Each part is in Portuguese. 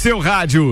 seu rádio.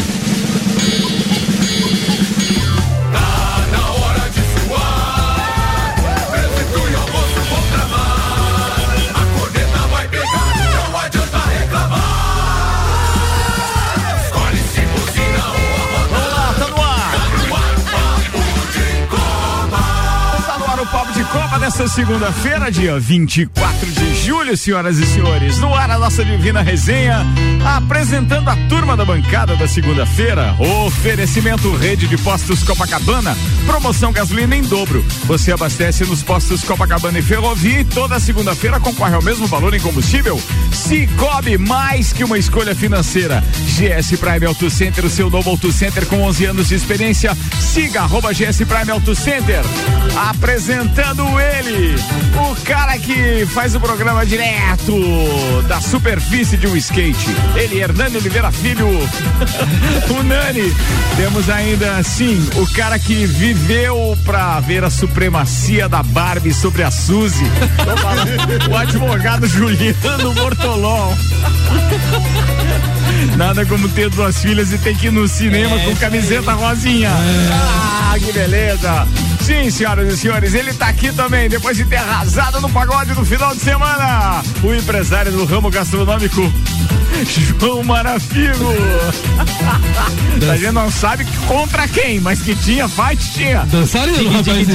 Copa dessa segunda-feira, dia 24 de julho, senhoras e senhores. No ar a nossa divina resenha, apresentando a turma da bancada da segunda-feira. Oferecimento Rede de Postos Copacabana, promoção gasolina em dobro. Você abastece nos postos Copacabana e Ferrovia e toda segunda-feira concorre ao mesmo valor em combustível. Cicobi, mais que uma escolha financeira. GS Prime Auto Center, o seu novo Auto Center com 11 anos de experiência. Siga arroba GS Prime Auto Center. Apresentando ele, o cara que faz o programa direto da superfície de um skate. Ele, Hernani Oliveira Filho. o Nani. Temos ainda, sim, o cara que viveu pra ver a supremacia da Barbie sobre a Suzy. o advogado Juliano Mortolon. Nada como ter duas filhas e ter que ir no cinema é, com camiseta rosinha. É. Ah, que beleza. Sim, senhoras e senhores, ele tá aqui também, depois de ter arrasado no pagode no final de semana. O empresário do ramo gastronômico, João Marafigo. a gente não sabe contra quem, mas que tinha fight, tinha. Dançarino, rapaz.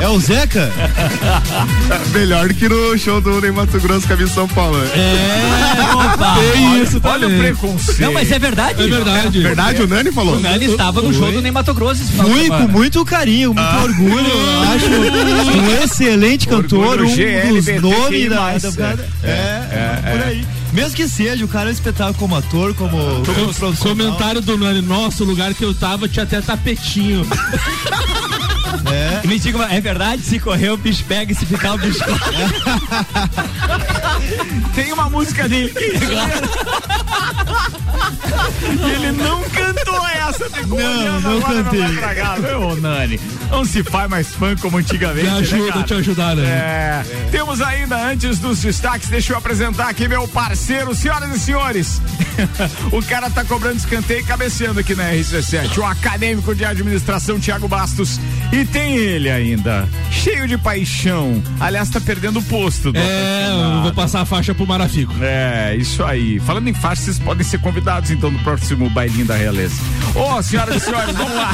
É o Zeca? Melhor que no show do Ney Mato Grosso com a São Paulo. É, opa. Tem isso Olha também. o preconceito. Não, mas é verdade. É verdade. É verdade, o Nani falou. O Nani estava no show do Ney Mato Grosso. Fui com muito carinho, muito ah. orgulho. Acho um excelente cantor, um dos nomes da, da, é, é, é, por aí. Mesmo que seja, o cara é um espetáculo como ator, como, como profissional. Comentário do Nani, nosso lugar que eu tava tinha até tapetinho. É. Me diga, é verdade? Se correr o bicho pega e se ficar o bicho. Tem uma música dele ele não cantou essa, Não, não cantei. Ô, Nani, não se faz mais fã como antigamente. Me né, ajuda, né, te ajudar, né? É. é. Temos ainda, antes dos destaques, deixa eu apresentar aqui meu parceiro, senhoras e senhores. o cara tá cobrando escanteio e cabeceando aqui na RC7. O acadêmico de administração, Tiago Bastos. E tem ele ainda, cheio de paixão. Aliás, tá perdendo o posto. É, eu vou passar a faixa pro Marafico. É, isso aí. Falando em faixa, vocês podem ser convidados então no próximo bailinho da realeza. Ô, oh, senhoras e senhores, vamos lá.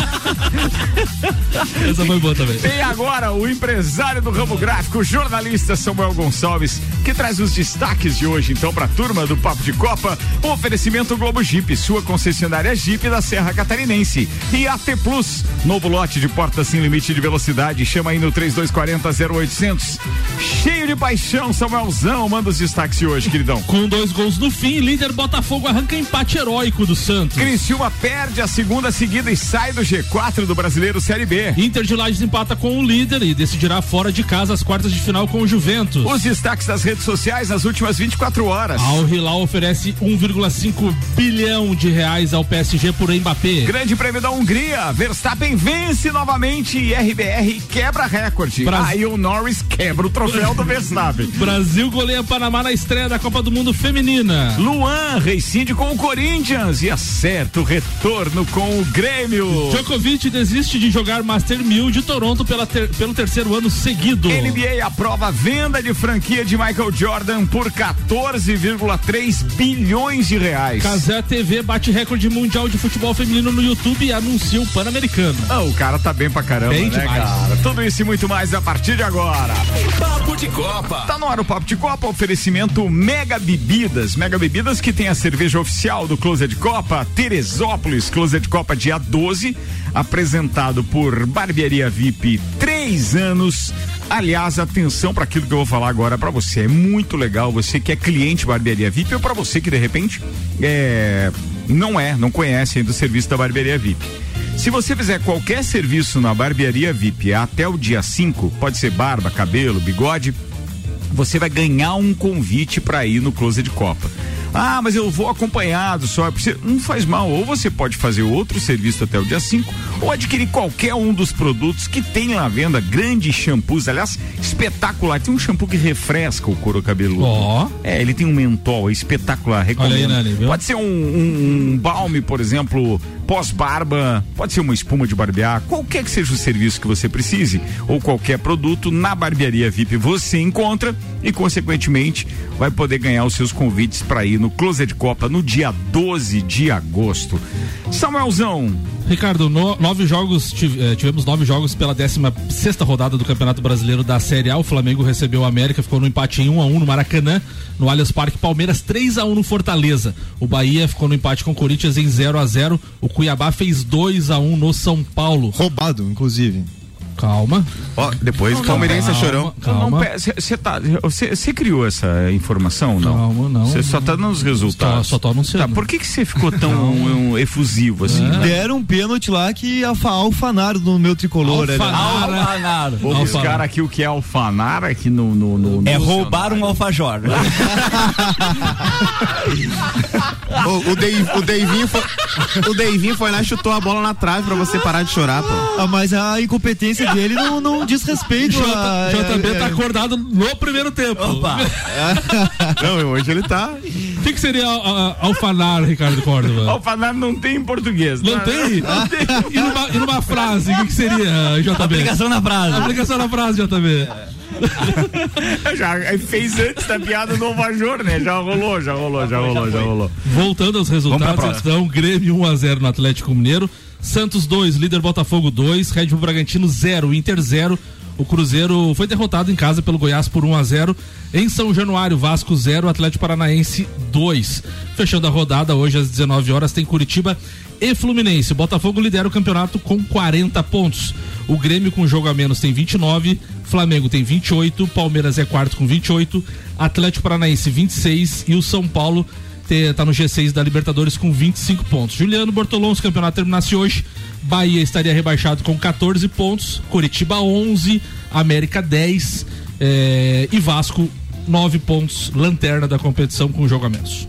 Essa foi boa também. Tem agora o empresário do ramo gráfico, o jornalista Samuel Gonçalves, que traz os destaques de hoje, então, pra turma do Papo de Copa. O oferecimento Globo Jeep, sua concessionária Jeep da Serra Catarinense. E AT Plus, novo lote de portas sem limite de velocidade. Chama aí no 3240 0800. Cheio de paixão, Samuelzão. Manda os destaques de hoje, queridão. Com dois gols no fim, líder Botafogo arranca empate heróico do Santos. Criciúma perde a segunda seguida e sai do G4 do Brasileiro Série B. Inter de Lages empata com o líder e decidirá fora de casa as quartas de final com o Juventus. Os destaques das redes sociais nas últimas 24 horas. Al Hilal oferece 1,5 bilhão de reais ao PSG por Mbappé. Grande prêmio da Hungria. Verstappen vence novamente e RBR quebra recorde. Brasil. Aí o Norris quebra o troféu do Verstappen. Brasil goleia Panamá na estreia da Copa do Mundo Feminina. Luan rescinde com o Corinthians e acerta o retorno com o Grêmio. Djokovic desiste de jogar Master 1000 de Toronto pela ter, pelo terceiro ano seguido. NBA aprova a venda de franquia de Michael Jordan por 14,3 bilhões de reais. Casé TV bate recorde mundial de futebol feminino no YouTube e anuncia o Pan-Americano. Ah, o cara tá bem pra caramba, bem né, demais. cara? Tudo isso e muito mais a partir de agora. Papo de Copa. Tá no ar o Papo de Copa, oferecimento Mega Bebidas. Mega Bebidas que tem a cerveja oficial do Closet Copa, Teresópolis, Closet Copa dia 12, apresentado por Barbearia VIP, três anos. Aliás, atenção para aquilo que eu vou falar agora para você. É muito legal você que é cliente Barbearia VIP ou para você que de repente é, não é, não conhece ainda o serviço da Barbearia VIP. Se você fizer qualquer serviço na barbearia VIP até o dia 5, pode ser barba, cabelo, bigode, você vai ganhar um convite para ir no Close de Copa. Ah, mas eu vou acompanhado só. Não faz mal. Ou você pode fazer outro serviço até o dia 5, ou adquirir qualquer um dos produtos que tem lá à venda. Grandes shampoos. Aliás, espetacular. Tem um shampoo que refresca o couro cabeludo. Ó. Oh. É, ele tem um mentol, é espetacular. Recomendo. Aí? Pode ser um, um, um balme, por exemplo, pós-barba, pode ser uma espuma de barbear, qualquer que seja o serviço que você precise, ou qualquer produto, na barbearia VIP você encontra e, consequentemente, vai poder ganhar os seus convites para ir no Closet Copa no dia 12 de agosto. Samuelzão. Ricardo, no, nove jogos, eh, tivemos nove jogos pela 16 sexta rodada do Campeonato Brasileiro da Série A. O Flamengo recebeu o América, ficou no empate em 1 a 1 no Maracanã, no Allianz Parque, Palmeiras 3 a 1 no Fortaleza. O Bahia ficou no empate com o Corinthians em 0 a 0 O Cuiabá fez 2 a 1 no São Paulo. Roubado, inclusive. Calma. Ó, depois o Palmeirense é chorão. Calma. Você tá, criou essa informação, não? Calma, não. Você só tá nos resultados. Só, só tô anunciando. Tá, por que que você ficou tão um, efusivo assim? É. Deram um pênalti lá que alfa, alfanaro no meu tricolor. Alfanaro. alfanaro. Vou buscar aqui o que é alfanaro aqui no... no, no, no é roubar um alfajor. o, o, Dave, o, Davinho foi, o Davinho foi lá e chutou a bola na trave pra você parar de chorar, pô. Ah, mas a incompetência dele não, não diz respeito. J, a, JB é, tá acordado no primeiro tempo. Opa. não, hoje ele tá. O que, que seria alfanar, Ricardo Córdoba? Alfanar não tem em português. Não, não né? tem? Não tem. E, numa, e numa frase, o que, que seria, JB? Aplicação na frase. Aplicação na frase, JB. já fez antes da piada do Ovajor, né? Já rolou, já rolou, já rolou, já rolou. Voltando aos resultados, então, Grêmio 1x0 no Atlético Mineiro. Santos 2, líder Botafogo 2, Red Bull Bragantino 0, Inter 0. O Cruzeiro foi derrotado em casa pelo Goiás por 1 a 0. Em São Januário, Vasco 0, Atlético Paranaense 2. Fechando a rodada hoje às 19 horas tem Curitiba e Fluminense. O Botafogo lidera o campeonato com 40 pontos. O Grêmio com jogo a menos tem 29, Flamengo tem 28, Palmeiras é quarto com 28, Atlético Paranaense 26 e o São Paulo está no G6 da Libertadores com 25 pontos. Juliano Bortolão, se o campeonato terminasse hoje, Bahia estaria rebaixado com 14 pontos, Curitiba 11, América 10 eh, e Vasco 9 pontos, lanterna da competição com jogo a menos.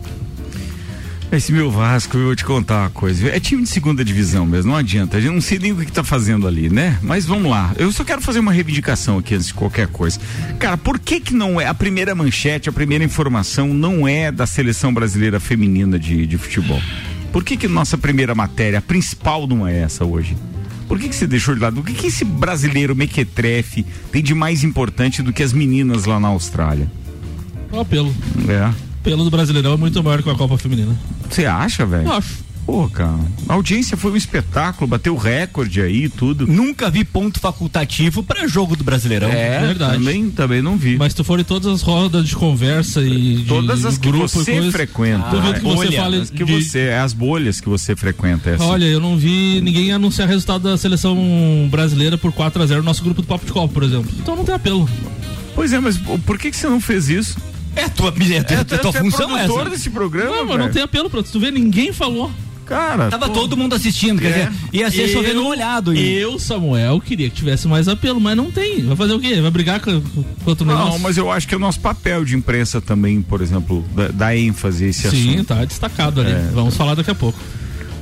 Esse meu Vasco, eu vou te contar uma coisa. É time de segunda divisão mesmo, não adianta. A gente não sei nem o que, está fazendo ali, né? Mas vamos lá. Eu só quero fazer uma reivindicação aqui antes de qualquer coisa. Cara, por que que não é a primeira manchete, a primeira informação não é da seleção brasileira feminina de, de futebol? Por que que nossa primeira matéria, a principal não é essa hoje? Por que, que você deixou de lado? O que, que esse brasileiro mequetrefe tem de mais importante do que as meninas lá na Austrália? O apelo. É pelo do Brasileirão é muito maior que a Copa Feminina. Você acha, velho? Acho. Pô, cara, a audiência foi um espetáculo, bateu recorde aí tudo. Nunca vi ponto facultativo para jogo do Brasileirão. É, verdade. Também, também não vi. Mas tu for em todas as rodas de conversa e todas de, as que você frequenta. Ah, que você fala as que de... você, é as bolhas que você frequenta. É assim. Olha, eu não vi ninguém anunciar resultado da seleção brasileira por 4 a 0 no nosso grupo do Papo de Copa, por exemplo. Então não tem apelo. Pois é, mas por que, que você não fez isso? É a tua, é, é, é, tua função é essa. desse programa, Não, mas não tem apelo pra tu ver, ninguém falou. Cara, Tava pô. todo mundo assistindo, quer é. dizer, ia ser chovendo molhado. Eu, Samuel, queria que tivesse mais apelo, mas não tem. Vai fazer o quê? Vai brigar com, com outro negócio? Não, mas eu acho que é o nosso papel de imprensa também, por exemplo, dar ênfase a esse Sim, assunto. Sim, tá destacado ali. É, Vamos falar daqui a pouco.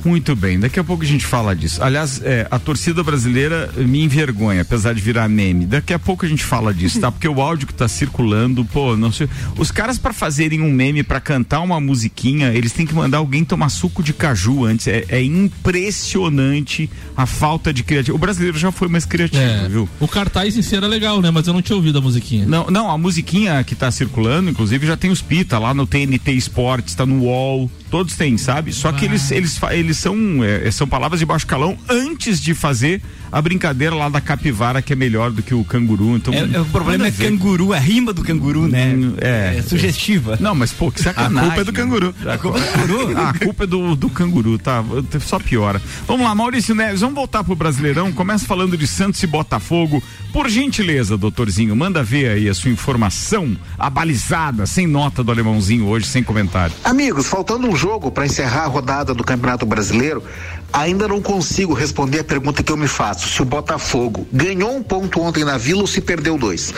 Muito bem, daqui a pouco a gente fala disso. Aliás, é, a torcida brasileira me envergonha, apesar de virar meme. Daqui a pouco a gente fala disso, tá? Porque o áudio que tá circulando, pô, não sei. Os caras para fazerem um meme, para cantar uma musiquinha, eles têm que mandar alguém tomar suco de caju antes. É, é impressionante a falta de criatividade. O brasileiro já foi mais criativo, é, viu? O cartaz em si era legal, né? Mas eu não tinha ouvido a musiquinha. Não, não, a musiquinha que tá circulando, inclusive, já tem os pita lá no TNT Esportes, tá no UOL todos têm, sabe? Só que eles, eles, eles são, é, são palavras de baixo calão antes de fazer a brincadeira lá da capivara que é melhor do que o canguru. Então, é, é o problema é canguru, a rima do canguru, né? Hum, é, é sugestiva. Não, mas pô, que sacanagem. A culpa é do canguru. A culpa é do canguru? a culpa é do, do canguru, tá? Só piora. Vamos lá, Maurício Neves, vamos voltar pro Brasileirão. Começa falando de Santos e Botafogo. Por gentileza, doutorzinho, manda ver aí a sua informação abalizada, sem nota do alemãozinho hoje, sem comentário. Amigos, faltando um jogo para encerrar a rodada do Campeonato Brasileiro, ainda não consigo responder a pergunta que eu me faço: se o Botafogo ganhou um ponto ontem na Vila ou se perdeu dois.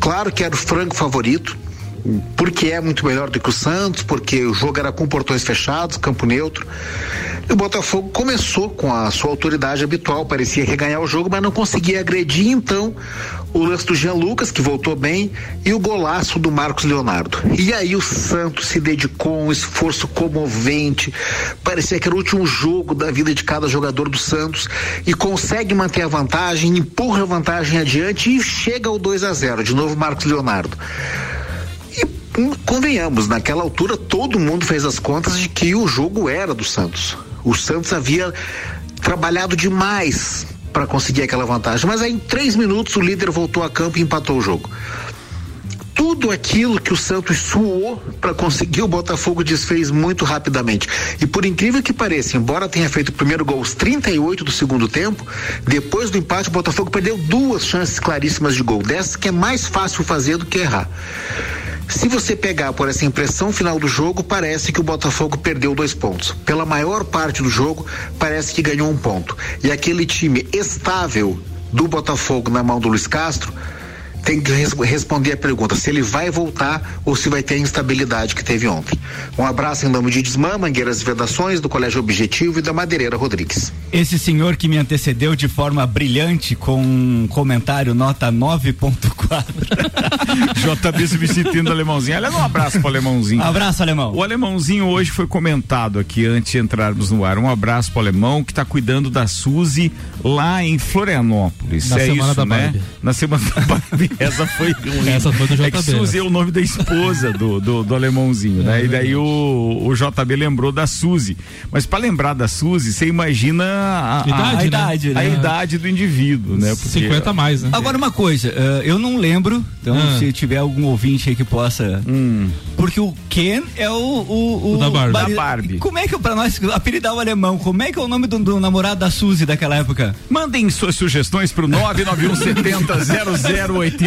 Claro que era o franco favorito, porque é muito melhor do que o Santos, porque o jogo era com portões fechados, campo neutro. E o Botafogo começou com a sua autoridade habitual, parecia reganhar o jogo, mas não conseguia agredir, então o lance do Jean Lucas, que voltou bem, e o golaço do Marcos Leonardo. E aí o Santos se dedicou a um esforço comovente, parecia que era o último jogo da vida de cada jogador do Santos, e consegue manter a vantagem, empurra a vantagem adiante e chega ao 2 a 0 De novo, Marcos Leonardo. Convenhamos, naquela altura todo mundo fez as contas de que o jogo era do Santos. O Santos havia trabalhado demais para conseguir aquela vantagem. Mas aí, em três minutos, o líder voltou a campo e empatou o jogo. Tudo aquilo que o Santos suou para conseguir o Botafogo desfez muito rapidamente. E por incrível que pareça, embora tenha feito o primeiro gol aos 38 do segundo tempo, depois do empate o Botafogo perdeu duas chances claríssimas de gol. Dessas que é mais fácil fazer do que errar. Se você pegar por essa impressão final do jogo, parece que o Botafogo perdeu dois pontos. Pela maior parte do jogo, parece que ganhou um ponto. E aquele time estável do Botafogo na mão do Luiz Castro tem que res responder a pergunta se ele vai voltar ou se vai ter a instabilidade que teve ontem. Um abraço em nome de Desmã, Mangueiras e Vedações, do Colégio Objetivo e da Madeireira Rodrigues. Esse senhor que me antecedeu de forma brilhante com um comentário nota 9.4. JB substituindo o alemãozinho. Aliás, um abraço pro alemãozinho. abraço, alemão. O alemãozinho hoje foi comentado aqui antes de entrarmos no ar. Um abraço pro alemão que está cuidando da Suzy lá em Florianópolis. Na é semana isso, da né? Barbie. Na semana da Barbie. Essa foi ruim. Essa foi do JB. É que Suzy é o nome da esposa do, do, do alemãozinho, né? É e daí o, o JB lembrou da Suzy. Mas para lembrar da Suzy, você imagina a, a- Idade, a, né? idade, a É. idade do indivíduo, né? Porque- 50 a mais, né? Agora uma coisa, eh, eu não lembro, então Ah. se tiver algum ouvinte aí que possa. Porque o Ken é o. O, O da Barbie. Bari- Da Barbie. Como é que pra nós apelidar o alemão? Como é que é o nome do, do namorado da Suzy daquela época? Mandem suas sugestões pro 991700089. Sacanagem, esse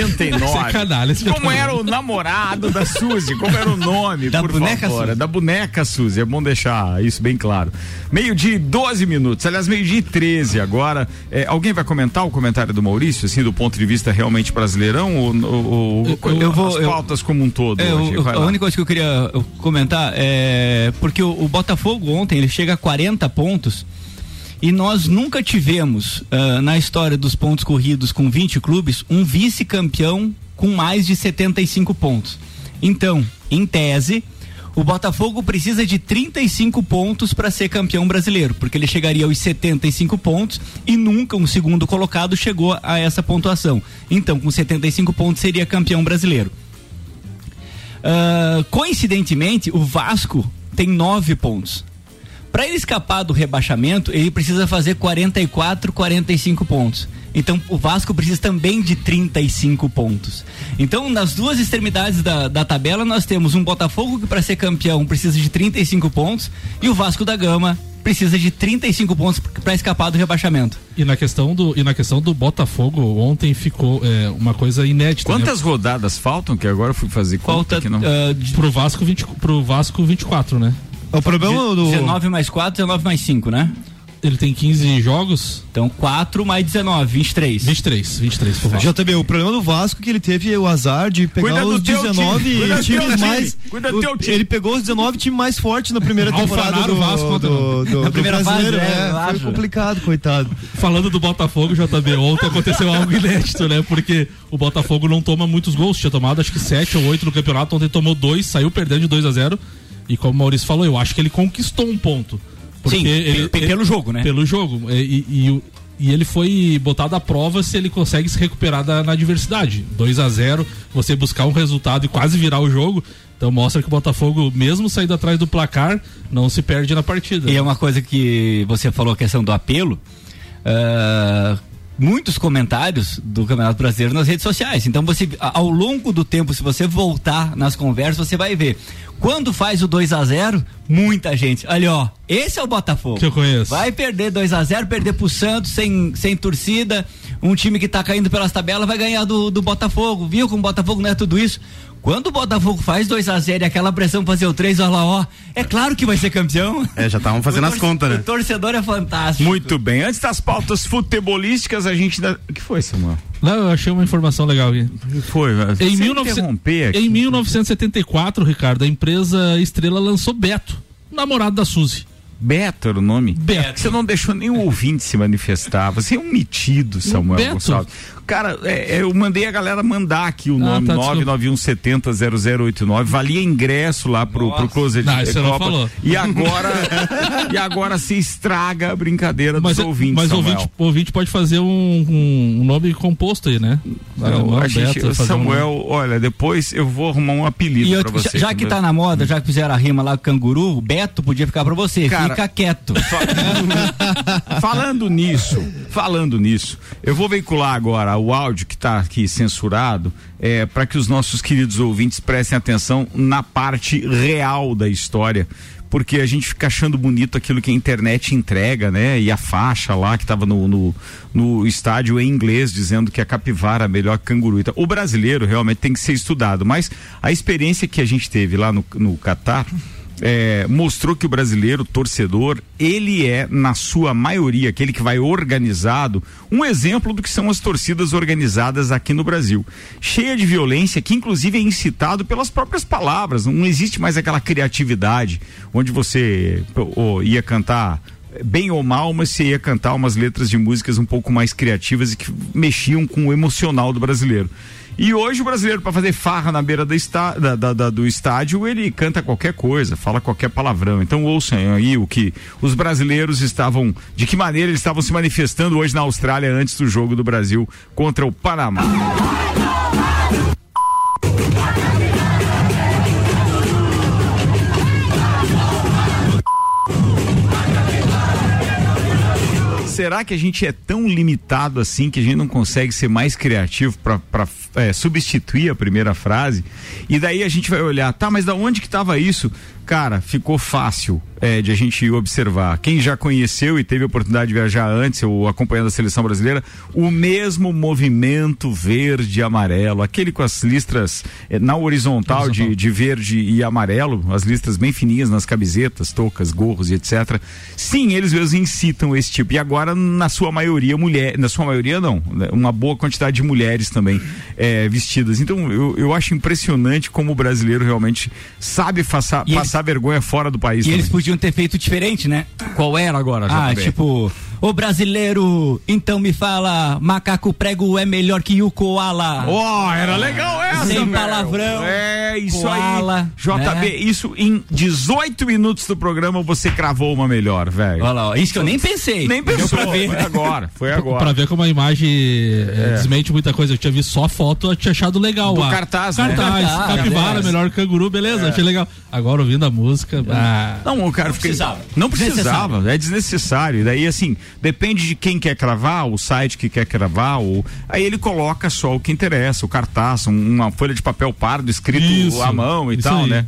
já Como tá- era o namorado da Suzy? Como era o nome, Da por boneca favor? Suzy. Da boneca Suzy. É bom deixar isso bem claro. Meio-dia e 12 minutos. Aliás, meio-dia e 13 agora. É, alguém vai comentar o comentário do Maurício, assim, do ponto de vista realmente brasileirão? Ou, ou, ou Eu- eu vou- as eu- pautas como um todo? É, hoje? o- a lá. única coisa que eu queria comentar é porque o, o Botafogo ontem ele chega a 40 pontos e nós nunca tivemos ah, na história dos pontos corridos com 20 clubes um vice-campeão com mais de 75 pontos. Então, em tese, o Botafogo precisa de 35 pontos para ser campeão brasileiro, porque ele chegaria aos 75 pontos e nunca um segundo colocado chegou a essa pontuação. Então, com 75 pontos seria campeão brasileiro. Ah, coincidentemente, o Vasco tem nove pontos. Para ele escapar do rebaixamento, ele precisa fazer 44, 45 pontos. Então o Vasco precisa também de 35 pontos. Então, nas duas extremidades da, da tabela, nós temos um Botafogo que, para ser campeão, precisa de 35 pontos, e o Vasco da Gama precisa de 35 pontos para escapar do rebaixamento. E na questão do e na questão do Botafogo ontem ficou é, uma coisa inédita. Quantas né? rodadas faltam? Que agora eu fui fazer conta Falta que não. ah, de- pro Vasco 20, pro Vasco 24, né? O problema do 19 mais 4, 19 mais 5, né? Ele tem 15 jogos, Então 4 mais 19, 23. 23, 23 pro Vasco. JB, o problema do Vasco é que ele teve o azar de pegar Cuida do os teu 19 time, cuida do teu times time, mais. cuida do o- teu time. Ele pegou os 19 times mais fortes na primeira temporada do, Vasco, contra do, do, Na do primeira brasileiro. fase, né, é, eu foi acho. complicado, coitado. Falando do Botafogo, JB, ontem aconteceu algo inédito, né? Porque o Botafogo não toma muitos gols, tinha tomado acho que 7 ou 8 no campeonato, ontem tomou dois, saiu perdendo de 2 a 0 E como o Maurício falou, eu acho que ele conquistou um ponto. Porque Sim, ele, pe- pelo jogo, né? Pelo jogo. E, e- e e ele foi botado à prova se ele consegue se recuperar da, na adversidade. 2 a 0 você buscar um resultado e quase virar o jogo. Então mostra que o Botafogo, mesmo saindo atrás do placar, não se perde na partida. E é uma coisa que você falou a questão do apelo. ah, muitos comentários do Campeonato Brasileiro nas redes sociais. Então você ao longo do tempo, se você voltar nas conversas, você vai ver. Quando faz o 2 a 0 muita gente. Olha, ó, esse é o Botafogo. Que eu conheço. Vai perder 2 a 0 perder pro Santos sem, sem torcida. Um time que tá caindo pelas tabelas vai ganhar do, do Botafogo. Viu como o Botafogo não é tudo isso? Quando o Botafogo faz 2 a 0 e aquela pressão fazer o 3, olha lá, ó, é claro que vai ser campeão. É, já estavam fazendo as contas, né? O torcedor é fantástico. Muito bem. Antes das pautas futebolísticas, a gente dá... O que foi, Samuel? Não, eu achei uma informação legal aqui. Foi, em, 19... em 1974, Ricardo, a empresa Estrela lançou Beto, namorado da Suzy. Beto era o nome? Beto. Você não deixou nem o ouvinte se manifestar. Você é um metido, Samuel Beto. Gonçalves. Cara, é, é, eu mandei a galera mandar aqui o nome ah, tá, 991700089. Valia ingresso lá pro, pro Closet não, você não falou. E agora, e agora se estraga a brincadeira mas, dos ouvintes. Mas o ouvinte, ouvinte, pode fazer um, um, um, nome composto aí, né? Não, a gente, Samuel, um... olha, depois eu vou arrumar um apelido para você. Já que tá na moda, já que fizeram a rima lá com canguru, Beto podia ficar para você. Cara, Fica quieto. falando nisso, falando nisso, eu vou veicular agora o áudio que está aqui censurado é, para que os nossos queridos ouvintes prestem atenção na parte real da história porque a gente fica achando bonito aquilo que a internet entrega, né? E a faixa lá que estava no, no, no, estádio em inglês dizendo que a capivara é melhor canguru. Então, o brasileiro realmente tem que ser estudado, mas a experiência que a gente teve lá no, no Catar é, mostrou que o brasileiro torcedor ele é na sua maioria aquele que vai organizado um exemplo do que são as torcidas organizadas aqui no Brasil cheia de violência que inclusive é incitado pelas próprias palavras não existe mais aquela criatividade onde você ia cantar bem ou mal, mas você ia cantar umas letras de músicas um pouco mais criativas e que mexiam com o emocional do brasileiro. E hoje o brasileiro, para fazer farra na beira do, está, da, da, da, do estádio, ele canta qualquer coisa, fala qualquer palavrão. Então ouçam aí o que os brasileiros estavam, de que maneira eles estavam se manifestando hoje na Austrália antes do jogo do Brasil contra o Panamá. Será que a gente é tão limitado assim que a gente não consegue ser mais criativo para é, substituir a primeira frase? E daí a gente vai olhar, tá, mas da onde que estava isso? Cara, ficou fácil é, de a gente observar. Quem já conheceu e teve a oportunidade de viajar antes ou acompanhando a seleção brasileira, o mesmo movimento verde e amarelo, aquele com as listras é, na horizontal de, de, verde e amarelo, as listras bem fininhas nas camisetas, toucas, gorros e etc. Sim, eles mesmos incitam esse tipo. E agora, na sua maioria, mulher, na sua maioria não, né, uma boa quantidade de mulheres também é, vestidas. Então, eu, eu acho impressionante como o brasileiro realmente sabe passar, passar vergonha fora do país. E também. eles podiam podiam ter feito diferente, né? Qual era agora, Ah, tipo, o brasileiro, então me fala, macaco prego é melhor que o koala. Ó, oh, era legal essa, Sem palavrão. É, isso koala, aí. JB, né? isso em 18 minutos do programa você cravou uma melhor, velho. Olha lá, isso que eu nem pensei. Nem pensou, pra ver. foi agora, foi agora. Pra ver como a imagem é, é. desmente muita coisa. Eu tinha visto só foto, eu tinha achado legal. Do ah, cartaz, né? Cartaz, cartaz capivara, melhor canguru, beleza, é. achei legal. Agora ouvindo a música. Ah, não, o cara não precisava. Não precisava, é desnecessário. E daí, assim, Depende de quem quer cravar, o site que quer cravar, ou aí ele coloca só o que interessa, o cartaz, uma folha de papel pardo escrito isso, à mão e tal, aí. né?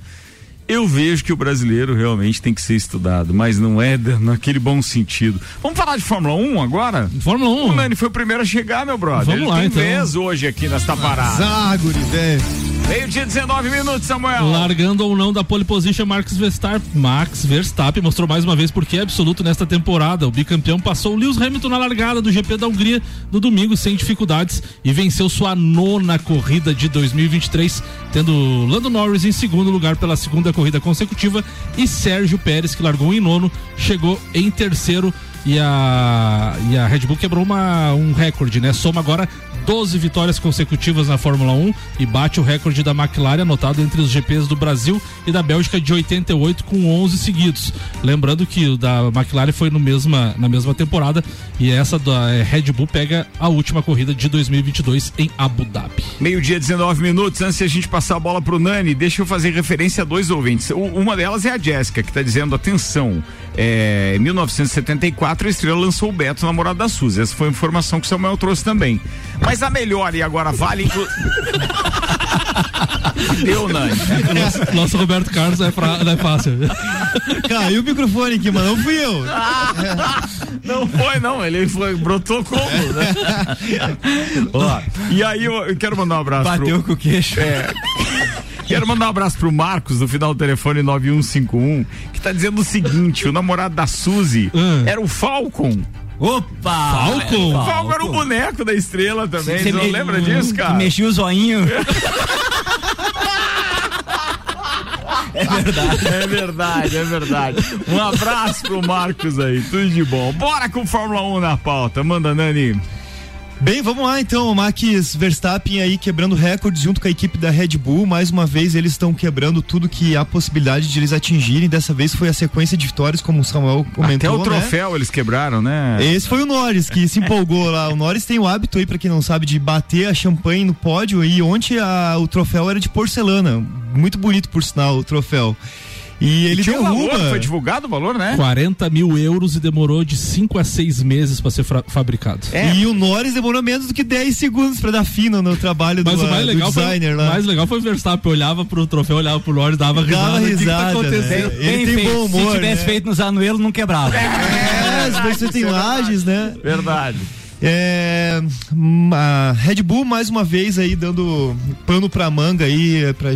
Eu vejo que o brasileiro realmente tem que ser estudado, mas não é naquele bom sentido. Vamos falar de Fórmula 1 agora? Fórmula 1. O Nani foi o primeiro a chegar, meu brother. Vamos Ele lá, tem então. vez hoje aqui nesta parada. Zaguri, velho. Meio dia 19 minutos, Samuel. Largando ou não da pole position, Max Verstappen, Max Verstappen mostrou mais uma vez porque é absoluto nesta temporada. O bicampeão passou o Lewis Hamilton na largada do GP da Hungria no domingo sem dificuldades e venceu sua nona corrida de 2023, tendo Lando Norris em segundo lugar pela segunda corrida consecutiva e Sérgio Pérez, que largou em nono, chegou em terceiro e a, e a Red Bull quebrou uma, um recorde, né? Soma agora 12 vitórias consecutivas na Fórmula 1 e bate o recorde da McLaren anotado entre os GPs do Brasil e da Bélgica de 88 com 11 seguidos. Lembrando que o da McLaren foi no mesma, na mesma temporada e essa da é, Red Bull pega a última corrida de 2022 em Abu Dhabi. Meio-dia 19 minutos antes de a gente passar a bola pro Nani, deixa eu fazer referência a dois ouvintes. O, uma delas é a Jéssica que está dizendo atenção, é, em 1974 a Estrela lançou o Beto, namorado da Suzy. Essa foi a informação que o Samuel trouxe também. Mas mas a melhor e agora vale. Inclu... Deu, Nani. Nosso, nosso, Roberto Carlos é, pra, não é fácil. Caiu o microfone aqui, mas não fui eu. não foi, não. Ele foi, brotou como, né? Ó, e aí eu, eu, quero mandar um abraço. Bateu pro... com o queixo. É. Quero mandar um abraço pro Marcos, do final do telefone 9151, que tá dizendo o seguinte: o namorado da Suzy hum. era o Falcon. Opa! Falcon? O Falcon era o boneco da estrela também. Você não me... lembra disso, cara? Que mexia o zoinho. É verdade. É verdade, é verdade. Um abraço pro Marcos aí, tudo de bom. Bora com Fórmula 1 na pauta. Manda, Nani. Bem, vamos lá então. Max Verstappen aí quebrando recordes junto com a equipe da Red Bull. Mais uma vez eles estão quebrando tudo que há possibilidade de eles atingirem. Dessa vez foi a sequência de vitórias, como o Samuel comentou. Até o né? troféu né? eles quebraram, né? Esse foi o Norris que se empolgou lá. O Norris tem o hábito aí, para quem não sabe, de bater a champanhe no pódio. E ontem a, o troféu era de porcelana. Muito bonito, por sinal, o troféu. E ele tinha derruba. valor, foi divulgado o valor, né? 40 mil euros e demorou de 5 a 6 meses para ser fabricado. É. E o Norris demorou menos do que 10 segundos para dar fino no trabalho Mas do, o mais legal designer foi, lá. mais legal foi o Verstappen, olhava pro troféu, olhava pro Norris, dava risada. Dava risada. Que, que tá né? Ele tem bom humor. Se tivesse né? feito nos anuelos, não quebrava. É, às vezes tem lajes, né? Verdade. É, a Red Bull mais uma vez aí dando pano para manga aí para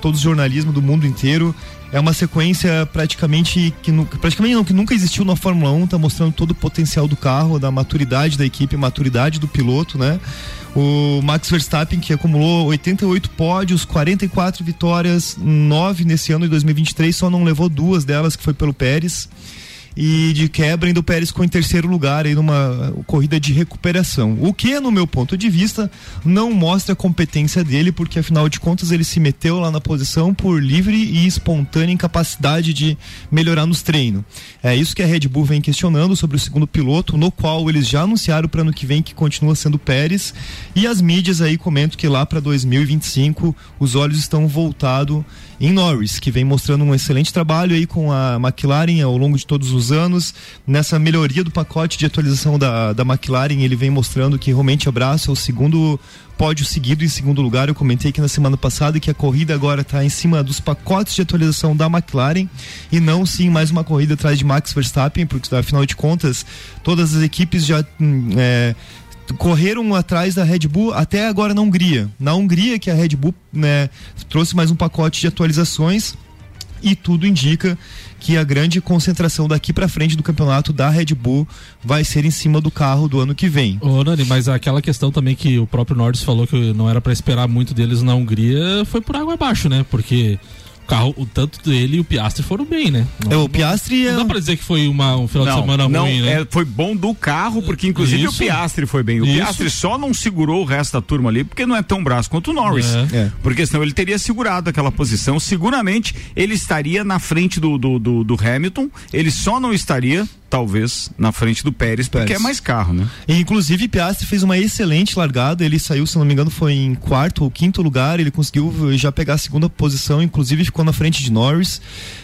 todos os jornalismo do mundo inteiro é uma sequência praticamente que praticamente não, que nunca existiu na Fórmula 1, tá mostrando todo o potencial do carro, da maturidade da equipe, maturidade do piloto, né? O Max Verstappen que acumulou 88 pódios, 44 vitórias, 9 nesse ano de 2023, só não levou duas delas que foi pelo Pérez e de quebra ainda o Pérez ficou em terceiro lugar aí numa corrida de recuperação. O que, no meu ponto de vista, não mostra a competência dele, porque afinal de contas ele se meteu lá na posição por livre e espontânea incapacidade de melhorar nos treinos. É isso que a Red Bull vem questionando sobre o segundo piloto, no qual eles já anunciaram para ano que vem que continua sendo Pérez, e as mídias aí comentam que lá para 2025 os olhos estão voltados em Norris, que vem mostrando um excelente trabalho aí com a McLaren ao longo de todos os anos. Nessa melhoria do pacote de atualização da, da McLaren, ele vem mostrando que realmente abraça o segundo pódio seguido em segundo lugar. Eu comentei aqui na semana passada que a corrida agora está em cima dos pacotes de atualização da McLaren e não sim mais uma corrida atrás de Max Verstappen, porque afinal de contas todas as equipes já hum, é, correram atrás da Red Bull até agora na Hungria. Na Hungria que a Red Bull né, trouxe mais um pacote de atualizações e tudo indica que a grande concentração daqui para frente do campeonato da Red Bull vai ser em cima do carro do ano que vem. Ô Nani, mas aquela questão também que o próprio Norris falou que não era para esperar muito deles na Hungria foi por água abaixo, né? Porque carro, o tanto dele e o Piastri foram bem, né? Não, é, o Piastri não, é... não dá pra dizer que foi uma, um final não, de semana não, ruim, né? É, foi bom do carro, porque inclusive Isso. o Piastri foi bem. O Isso. Piastri só não segurou o resto da turma ali, porque não é tão braço quanto o Norris. É. É. Porque senão ele teria segurado aquela posição. Seguramente ele estaria na frente do, do, do, do Hamilton, ele só não estaria talvez na frente do Pérez, porque Pérez. é mais carro, né? E, inclusive Piastri fez uma excelente largada, ele saiu, se não me engano, foi em quarto ou quinto lugar, ele conseguiu já pegar a segunda posição, inclusive ficou na frente de Norris.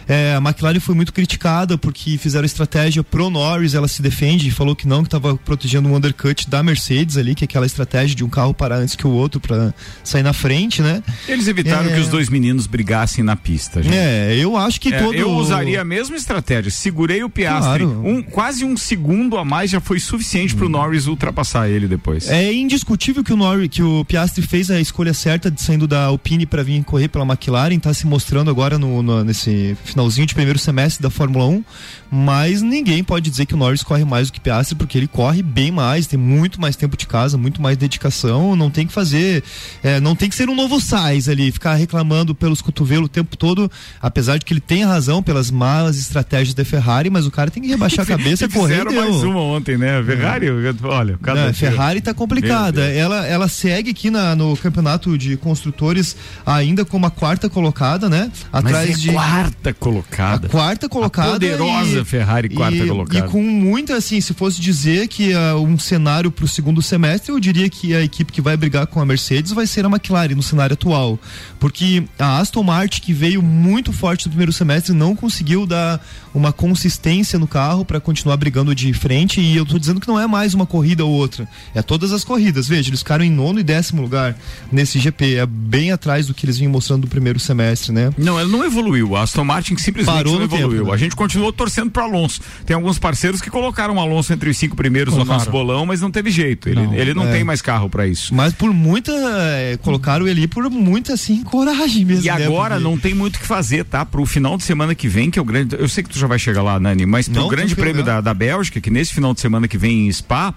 É, a McLaren foi muito criticada porque fizeram estratégia pro Norris, ela se defende e falou que não, que estava protegendo um undercut da Mercedes ali, que é aquela estratégia de um carro parar antes que o outro para sair na frente, né? Eles evitaram é... que os dois meninos brigassem na pista, gente. É, eu acho que é, todo... Eu usaria a mesma estratégia, segurei o Piastri claro. um quase um segundo a mais já foi suficiente para o Norris ultrapassar ele depois. É indiscutível que o Norris, que o Piastri fez a escolha certa de saindo da Alpine para vir correr pela McLaren, está se mostrando agora no, no, nesse finalzinho de primeiro semestre da Fórmula 1, mas ninguém pode dizer que o Norris corre mais do que Piastri porque ele corre bem mais, tem muito mais tempo de casa, muito mais dedicação, não tem que fazer, é, não tem que ser um novo Sainz ali, ficar reclamando pelos cotovelos o tempo todo, apesar de que ele tem razão pelas malas estratégias da Ferrari, mas o cara tem que rebaixar a cabeça e correr. mais uma ontem, né? Ferrari, olha, cada não, Ferrari tá complicada. Ela, ela segue aqui na, no campeonato de construtores ainda como a quarta colocada, né? Atrás Mas é de quarta colocada. A quarta colocada. A poderosa e, Ferrari quarta e, colocada. E com muita assim, se fosse dizer que uh, um cenário para o segundo semestre, eu diria que a equipe que vai brigar com a Mercedes vai ser a McLaren no cenário atual, porque a Aston Martin que veio muito forte no primeiro semestre não conseguiu dar uma consistência no carro para continuar brigando de frente. E eu tô dizendo que não é mais uma corrida ou outra. É todas as corridas. Veja, eles ficaram em nono e décimo lugar nesse GP. É bem atrás do que eles vinham mostrando no primeiro semestre, né? Não, ela não evoluiu. A Aston Martin simplesmente Parou não evoluiu. Tempo, né? A gente continuou torcendo para Alonso. Tem alguns parceiros que colocaram o Alonso entre os cinco primeiros colocaram. no nosso bolão, mas não teve jeito. Ele não, ele não é. tem mais carro para isso. Mas por muita. É, colocaram ele por muita, assim, coragem mesmo. E né, agora porque... não tem muito o que fazer, tá? Pro final de semana que vem, que é o grande. Eu sei que tu já vai chegar lá, Nani, mas pro não, grande prêmio da, da Bélgica, que nesse final de semana que vem em Spa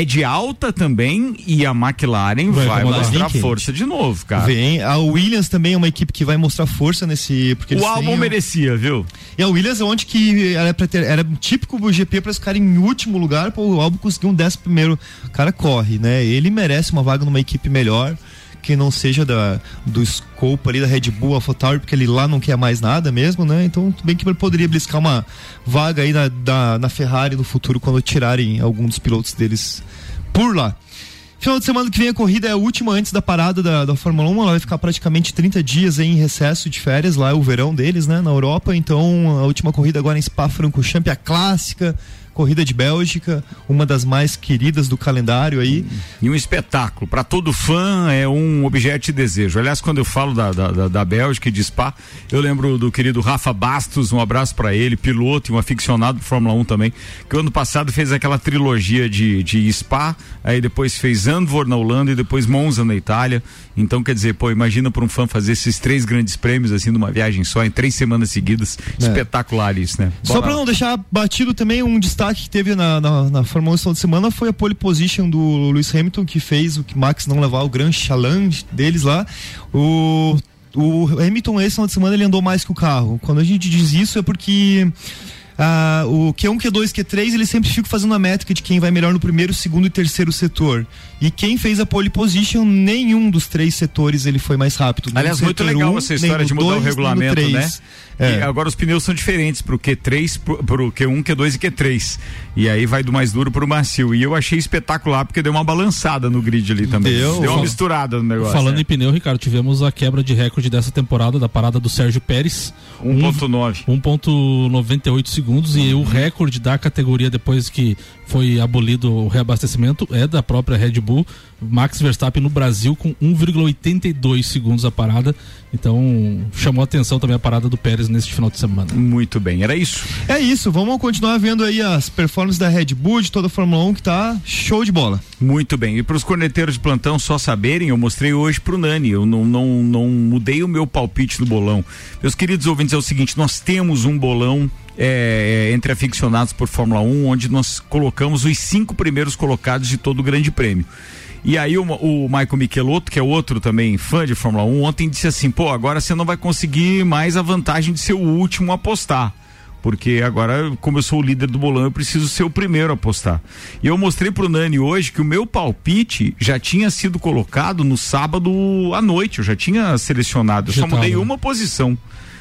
é de alta também e a McLaren vai, vai mostrar força de novo, cara. Vem, a Williams também é uma equipe que vai mostrar força nesse. Porque o álbum têm... merecia, viu? E a Williams é onde que era, ter, era típico do GP para ficar em último lugar, pô, o álbum conseguiu um décimo primeiro. O cara corre, né? Ele merece uma vaga numa equipe melhor que não seja da, do scope ali da Red Bull, AlphaTauri, porque ele lá não quer mais nada mesmo, né? Então, bem que ele poderia bliscar uma vaga aí na, da, na Ferrari no futuro quando tirarem algum dos pilotos deles por lá. Final de semana que vem a corrida é a última antes da parada da, da Fórmula 1. Ela vai ficar praticamente 30 dias em recesso de férias, lá é o verão deles, né, na Europa. Então, a última corrida agora em Spa-Francorchamps, a clássica corrida de Bélgica, uma das mais queridas do calendário aí. E um espetáculo. Para todo fã é um objeto de desejo. Aliás, quando eu falo da, da, da Bélgica e de Spa, eu lembro do querido Rafa Bastos, um abraço para ele, piloto e um aficionado de Fórmula 1 também, que ano passado fez aquela trilogia de, de Spa, aí depois fez Andvor na Holanda e depois Monza na Itália. Então, quer dizer, pô, imagina para um fã fazer esses três grandes prêmios assim numa viagem só, em três semanas seguidas. É. Espetacular isso, né? Bora. Só para não deixar batido também um destaque destaque que teve na, na, na 1 de semana foi a pole position do Lewis Hamilton, que fez o que Max não levar o grande challenge deles lá. O, o Hamilton, esse final de semana, ele andou mais que o carro. Quando a gente diz isso é porque ah, o Q1, Q2, Q3, ele sempre fica fazendo a métrica de quem vai melhor no primeiro, segundo e terceiro setor. E quem fez a pole position, nenhum dos três setores ele foi mais rápido. Aliás, muito legal um, essa história de mudar dois, o regulamento, né? É. agora os pneus são diferentes pro Q3, pro, pro Q1, Q2 e Q3. E aí vai do mais duro pro macio. E eu achei espetacular porque deu uma balançada no grid ali também. Deu, deu uma misturada no negócio. Falando né? em pneu, Ricardo, tivemos a quebra de recorde dessa temporada da parada do Sérgio Pérez. 1.9. 1.98 segundos e o recorde da categoria depois que foi abolido o reabastecimento é da própria Red Bull. Max Verstappen no Brasil com 1,82 segundos a parada. Então chamou atenção também a parada do Pérez neste final de semana. Muito bem, era isso. É isso, vamos continuar vendo aí as performances da Red Bull, de toda a Fórmula 1 que tá show de bola. Muito bem. E para os corneteiros de plantão só saberem, eu mostrei hoje pro Nani, eu não, não, não mudei o meu palpite no bolão. Meus queridos ouvintes, é o seguinte, nós temos um bolão é, é, entre aficionados por Fórmula 1, onde nós colocamos os cinco primeiros colocados de todo o Grande Prêmio. E aí o, o Michael Michelotto, que é outro também fã de Fórmula 1, ontem disse assim: pô, agora você não vai conseguir mais a vantagem de ser o último a apostar. Porque agora, como eu sou o líder do bolão, eu preciso ser o primeiro a apostar. E eu mostrei pro Nani hoje que o meu palpite já tinha sido colocado no sábado à noite. Eu já tinha selecionado. Eu já só mudei uma posição.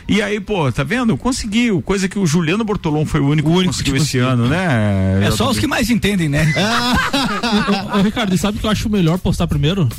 E aí, pô, tá vendo? Conseguiu. Coisa que o Juliano Bortolom foi o único, o único que conseguiu esse ano, né? É só os que mais entendem, né? ô, ô, Ricardo, sabe que eu acho melhor postar primeiro?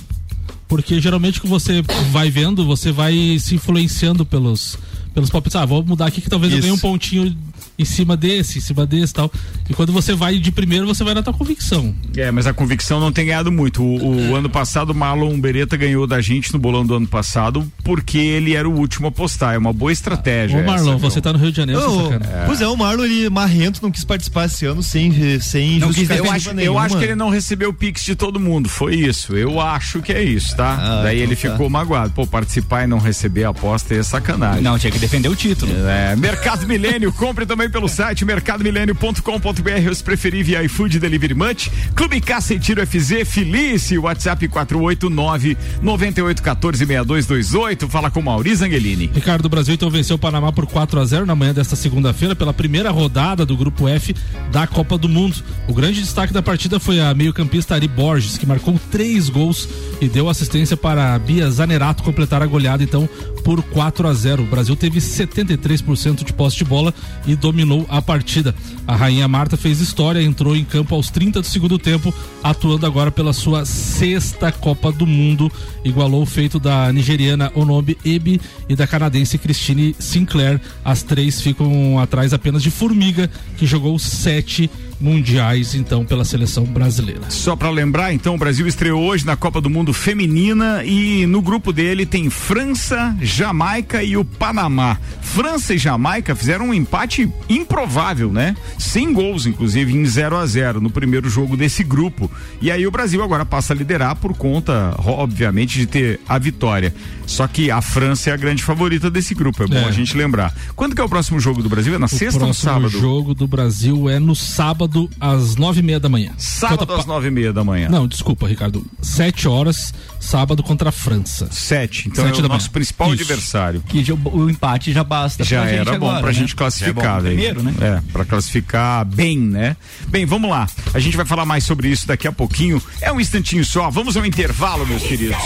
Porque geralmente que você vai vendo, você vai se influenciando pelos pelos palpites. Ah, vou mudar aqui que talvez Isso. eu ganhe um pontinho em cima desse, em cima desse tal. E quando você vai de primeiro, você vai na tua convicção. É, mas a convicção não tem ganhado muito. O, o ano passado, o Marlon Beretta ganhou da gente no bolão do ano passado porque ele era o último a postar. É uma boa estratégia. Ô, Marlon, essa, você tá no Rio de Janeiro, oh, é. Pois é, o Marlon, ele marrento, não quis participar esse ano sem, sem não quis, eu, acho, eu acho que ele não recebeu o pix de todo mundo. Foi isso. Eu acho que é isso, tá? Ah, Daí então ele tá. ficou magoado. Pô, participar e não receber a aposta é sacanagem. Não, tinha que defender o título. É, Mercado Milênio, compre também pelo site mercadomilênio.com.br, os preferíveis iFood Delivery Munch, Clube Caça e Tiro FZ, Felice, WhatsApp 489 9814 6228. Fala com Mauri Zangelini. Ricardo, o Brasil então venceu o Panamá por 4 a 0 na manhã desta segunda-feira pela primeira rodada do grupo F da Copa do Mundo. O grande destaque da partida foi a meio-campista Ari Borges, que marcou três gols e deu assistência para Bia Zanerato completar a goleada então por 4 a 0. O Brasil teve 73% de posse de bola e dominou a partida. A rainha Marta fez história, entrou em campo aos 30 do segundo tempo, atuando agora pela sua sexta Copa do Mundo, igualou o feito da nigeriana Onobi Ebi e da canadense Christine Sinclair. As três ficam atrás apenas de Formiga, que jogou sete mundiais, então, pela seleção brasileira. Só para lembrar, então, o Brasil estreou hoje na Copa do Mundo Feminina e no grupo dele tem França, Jamaica e o Panamá. França e Jamaica fizeram um empate improvável, né? Sem gols, inclusive, em 0 a 0 no primeiro jogo desse grupo. E aí o Brasil agora passa a liderar por conta, obviamente, de ter a vitória. Só que a França é a grande favorita desse grupo, é bom é. a gente lembrar. Quando que é o próximo jogo do Brasil? É na o sexta ou sábado? O jogo do Brasil é no sábado, às nove e meia da manhã. Sábado Conta às nove e meia da manhã. Não, desculpa, Ricardo. Sete horas, sábado contra a França. Sete, então Sete é o nosso manhã. principal Isso. adversário. Que o empate já basta Já pra era bom agora, pra né? gente classificar. É primeiro, né? É, pra classificar bem, né? Bem, vamos lá. A gente vai falar mais sobre isso daqui a pouquinho. É um instantinho só. Vamos ao intervalo, meus queridos.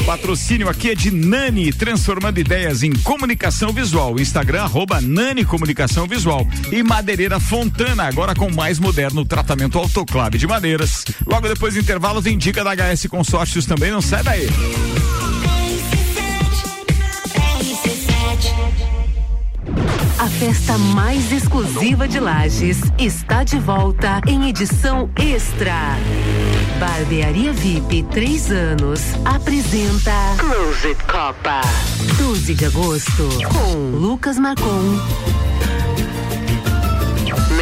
O patrocínio aqui é de Nani, transformando ideias em comunicação visual. Instagram, arroba Nani Comunicação Visual. E Madeireira Fontana, agora com mais moderno tratamento autoclave de madeiras. Logo depois do intervalo tem dica da HS Consórcios também, não sai daí. A festa mais exclusiva de Lages está de volta em edição extra. Barbearia VIP 3 anos apresenta Closet Copa. 12 de agosto com Lucas Marcon.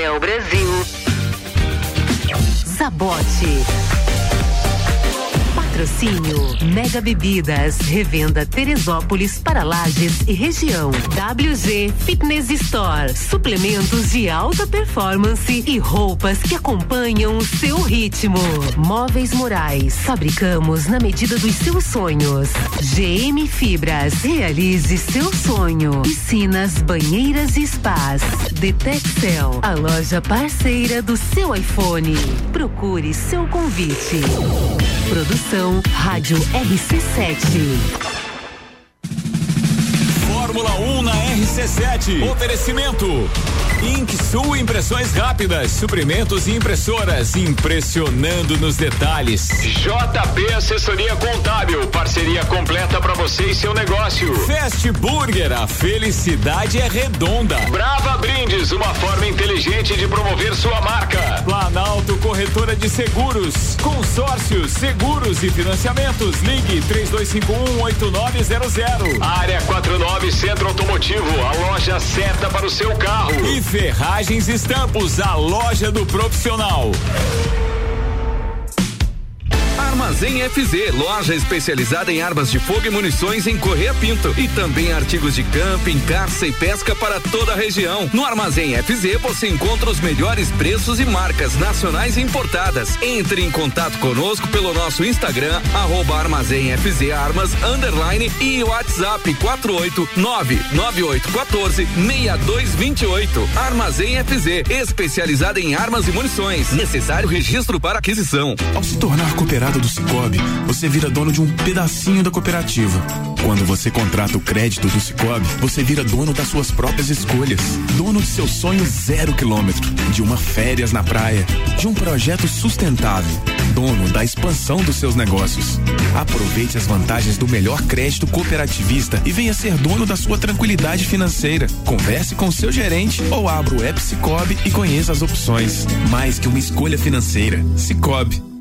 Mel Brasil. Sabote. Patrocínio Mega Bebidas, revenda Teresópolis para Lages e região. WG Fitness Store, suplementos de alta performance e roupas que acompanham o seu ritmo. Móveis Morais, fabricamos na medida dos seus sonhos. GM Fibras, realize seu sonho. Piscinas, banheiras e spas. Detexel, a loja parceira do seu iPhone. Procure seu convite. Produção Rádio RC7. Fórmula 1 na RC7. Oferecimento. Ink Sul Impressões Rápidas, suprimentos e impressoras, impressionando nos detalhes. JP Assessoria Contábil, parceria completa para você e seu negócio. Fast Burger, a felicidade é redonda. Brava Brindes, uma forma inteligente de promover sua marca. Planalto Corretora de Seguros, consórcios, seguros e financiamentos. Ligue 32518900. Área 49 Centro Automotivo, a loja certa para o seu carro. E Ferragens Estampos, a loja do profissional. Armazém FZ, loja especializada em armas de fogo e munições em Correia Pinto e também artigos de camping, caça e pesca para toda a região. No Armazém FZ você encontra os melhores preços e marcas nacionais importadas. Entre em contato conosco pelo nosso Instagram, arroba Armazém FZ Armas, underline e WhatsApp 489-9814-6228. Armazém FZ, especializada em armas e munições. Necessário registro para aquisição. Ao se tornar cooperado do Cicobi, você vira dono de um pedacinho da cooperativa. Quando você contrata o crédito do Cicobi, você vira dono das suas próprias escolhas. Dono de seu sonho zero quilômetro, de uma férias na praia, de um projeto sustentável. Dono da expansão dos seus negócios. Aproveite as vantagens do melhor crédito cooperativista e venha ser dono da sua tranquilidade financeira. Converse com seu gerente ou abra o app Cicobi e conheça as opções. Mais que uma escolha financeira. Cicobi.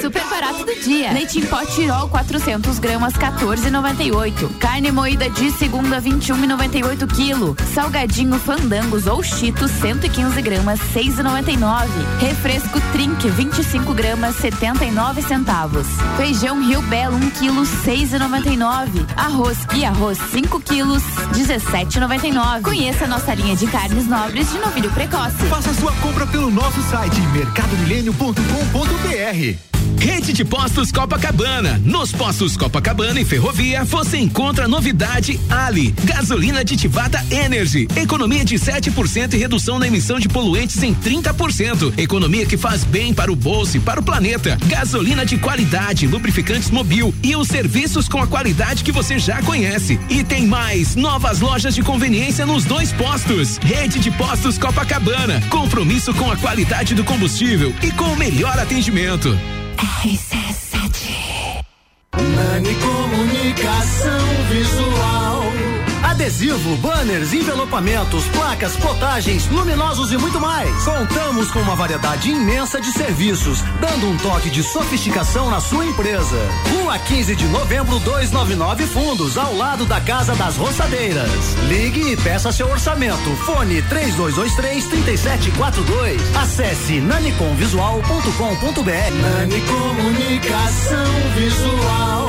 Super barato do dia. Leite em pó Tirol 400 gramas 14,98. Carne moída de segunda 21,98 quilo. Salgadinho Fandangos ou Cheetos 115 gramas 6,99. Refresco Trink 25 gramas 79 centavos. Feijão Rio Belo 1 quilo 6,99. Arroz e arroz 5 quilos 17,99. Conheça nossa linha de carnes nobres de novilho precoce. Faça sua compra pelo nosso site mercadomilênio.com.br. Rede de Postos Copacabana. Nos postos Copacabana e Ferrovia, você encontra a novidade Ali. Gasolina aditivada Energy. Economia de 7% e redução na emissão de poluentes em 30%. Economia que faz bem para o bolso e para o planeta. Gasolina de qualidade, lubrificantes mobil e os serviços com a qualidade que você já conhece. E tem mais, novas lojas de conveniência nos dois postos. Rede de Postos Copacabana. Compromisso com a qualidade do combustível e com o melhor atendimento. RC7 Nani Comunicação Visual adesivo, banners, envelopamentos, placas, potagens, luminosos e muito mais. Contamos com uma variedade imensa de serviços, dando um toque de sofisticação na sua empresa. Rua 15 de novembro 299 Fundos, ao lado da Casa das Roçadeiras. Ligue e peça seu orçamento. Fone 3223 3742. Acesse naniconvisual.com.br. Nani Comunicação Visual.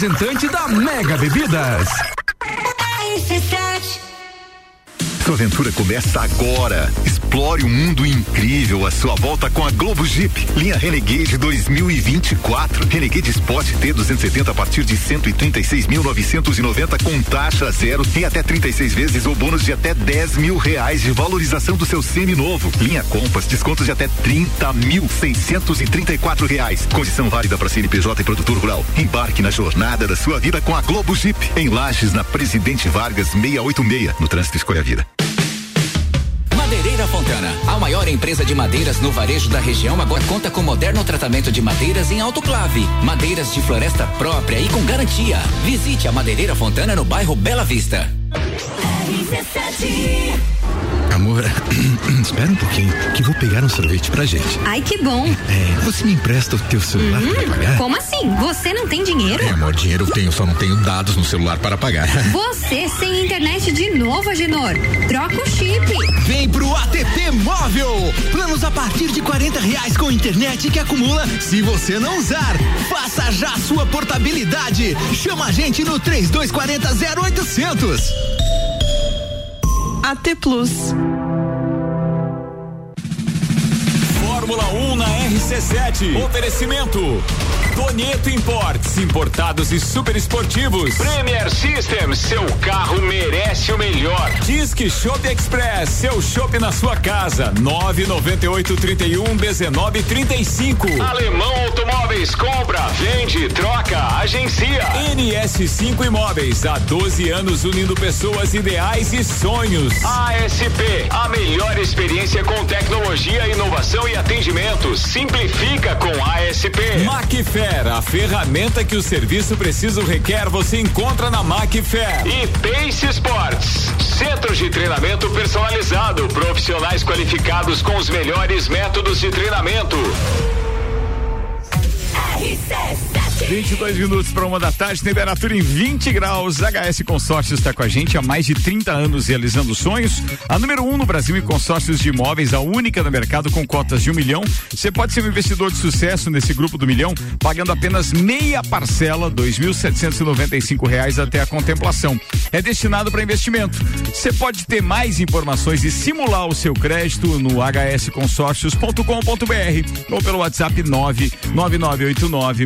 da Mega Bebidas. Sua aventura começa agora. Explore um mundo incrível à sua volta com a Globo Jeep. Linha Renegade 2024. Renegade Sport T270 a partir de 136.990 com taxa zero em até 36 vezes ou bônus de até 10 mil reais de valorização do seu semi-novo. Linha Compass, descontos de até 30.634 reais. Condição válida para CNPJ e produtor rural. Embarque na jornada da sua vida com a Globo Jeep. Em Lages, na Presidente Vargas 686. No trânsito escolha a vida. Madeireira Fontana, a maior empresa de madeiras no varejo da região, agora conta com moderno tratamento de madeiras em autoclave, madeiras de floresta própria e com garantia. Visite a Madeireira Fontana no bairro Bela Vista. Amor, espera um pouquinho, que vou pegar um sorvete pra gente. Ai, que bom. É, você me empresta o teu celular Uhum. pra pagar? Como assim? Você não tem dinheiro? É, amor, dinheiro eu tenho, só não tenho dados no celular para pagar. Você sem internet de novo, Agenor. Troca o chip. Vem pro ATP Móvel. Planos a partir de 40 reais com internet que acumula se você não usar. Faça já a sua portabilidade. Chama a gente no 3240 0800. AT Plus. Fórmula 1 na RC7. Oferecimento. Donieto Imports, importados e super esportivos. Premier Systems, seu carro merece o melhor. Disque Shop Express, seu shopping na sua casa. 998 31 19 35. Alemão Automóveis, compra, vende, troca, agencia. NS5 Imóveis, há 12 anos unindo pessoas ideais e sonhos. ASP, a melhor experiência com tecnologia, inovação e atendimento. Simplifica com ASP. Macfair, a ferramenta que o serviço preciso requer, você encontra na Macfair. E Pace Sports, centros de treinamento personalizado, profissionais qualificados com os melhores métodos de treinamento. 22 minutos para uma da tarde, temperatura em 20 graus. HS Consórcios está com a gente há mais de 30 anos realizando sonhos. A número um no Brasil em consórcios de imóveis, a única no mercado com cotas de um milhão. Você pode ser um investidor de sucesso nesse grupo do milhão, pagando apenas meia parcela, 2.795 reais até a contemplação. É destinado para investimento. Você pode ter mais informações e simular o seu crédito no hsconsórcios.com.br ou pelo WhatsApp 99989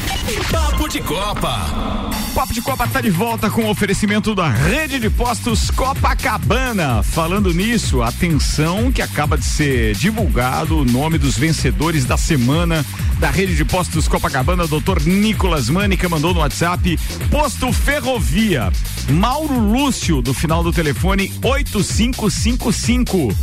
Papo de Copa. Papo de Copa tá de volta com o oferecimento da rede de postos Copacabana. Falando nisso, atenção que acaba de ser divulgado o nome dos vencedores da semana da rede de postos Copacabana. Doutor Nicolas Mânica mandou no WhatsApp. Posto Ferrovia. Mauro Lúcio, do final do telefone 8555.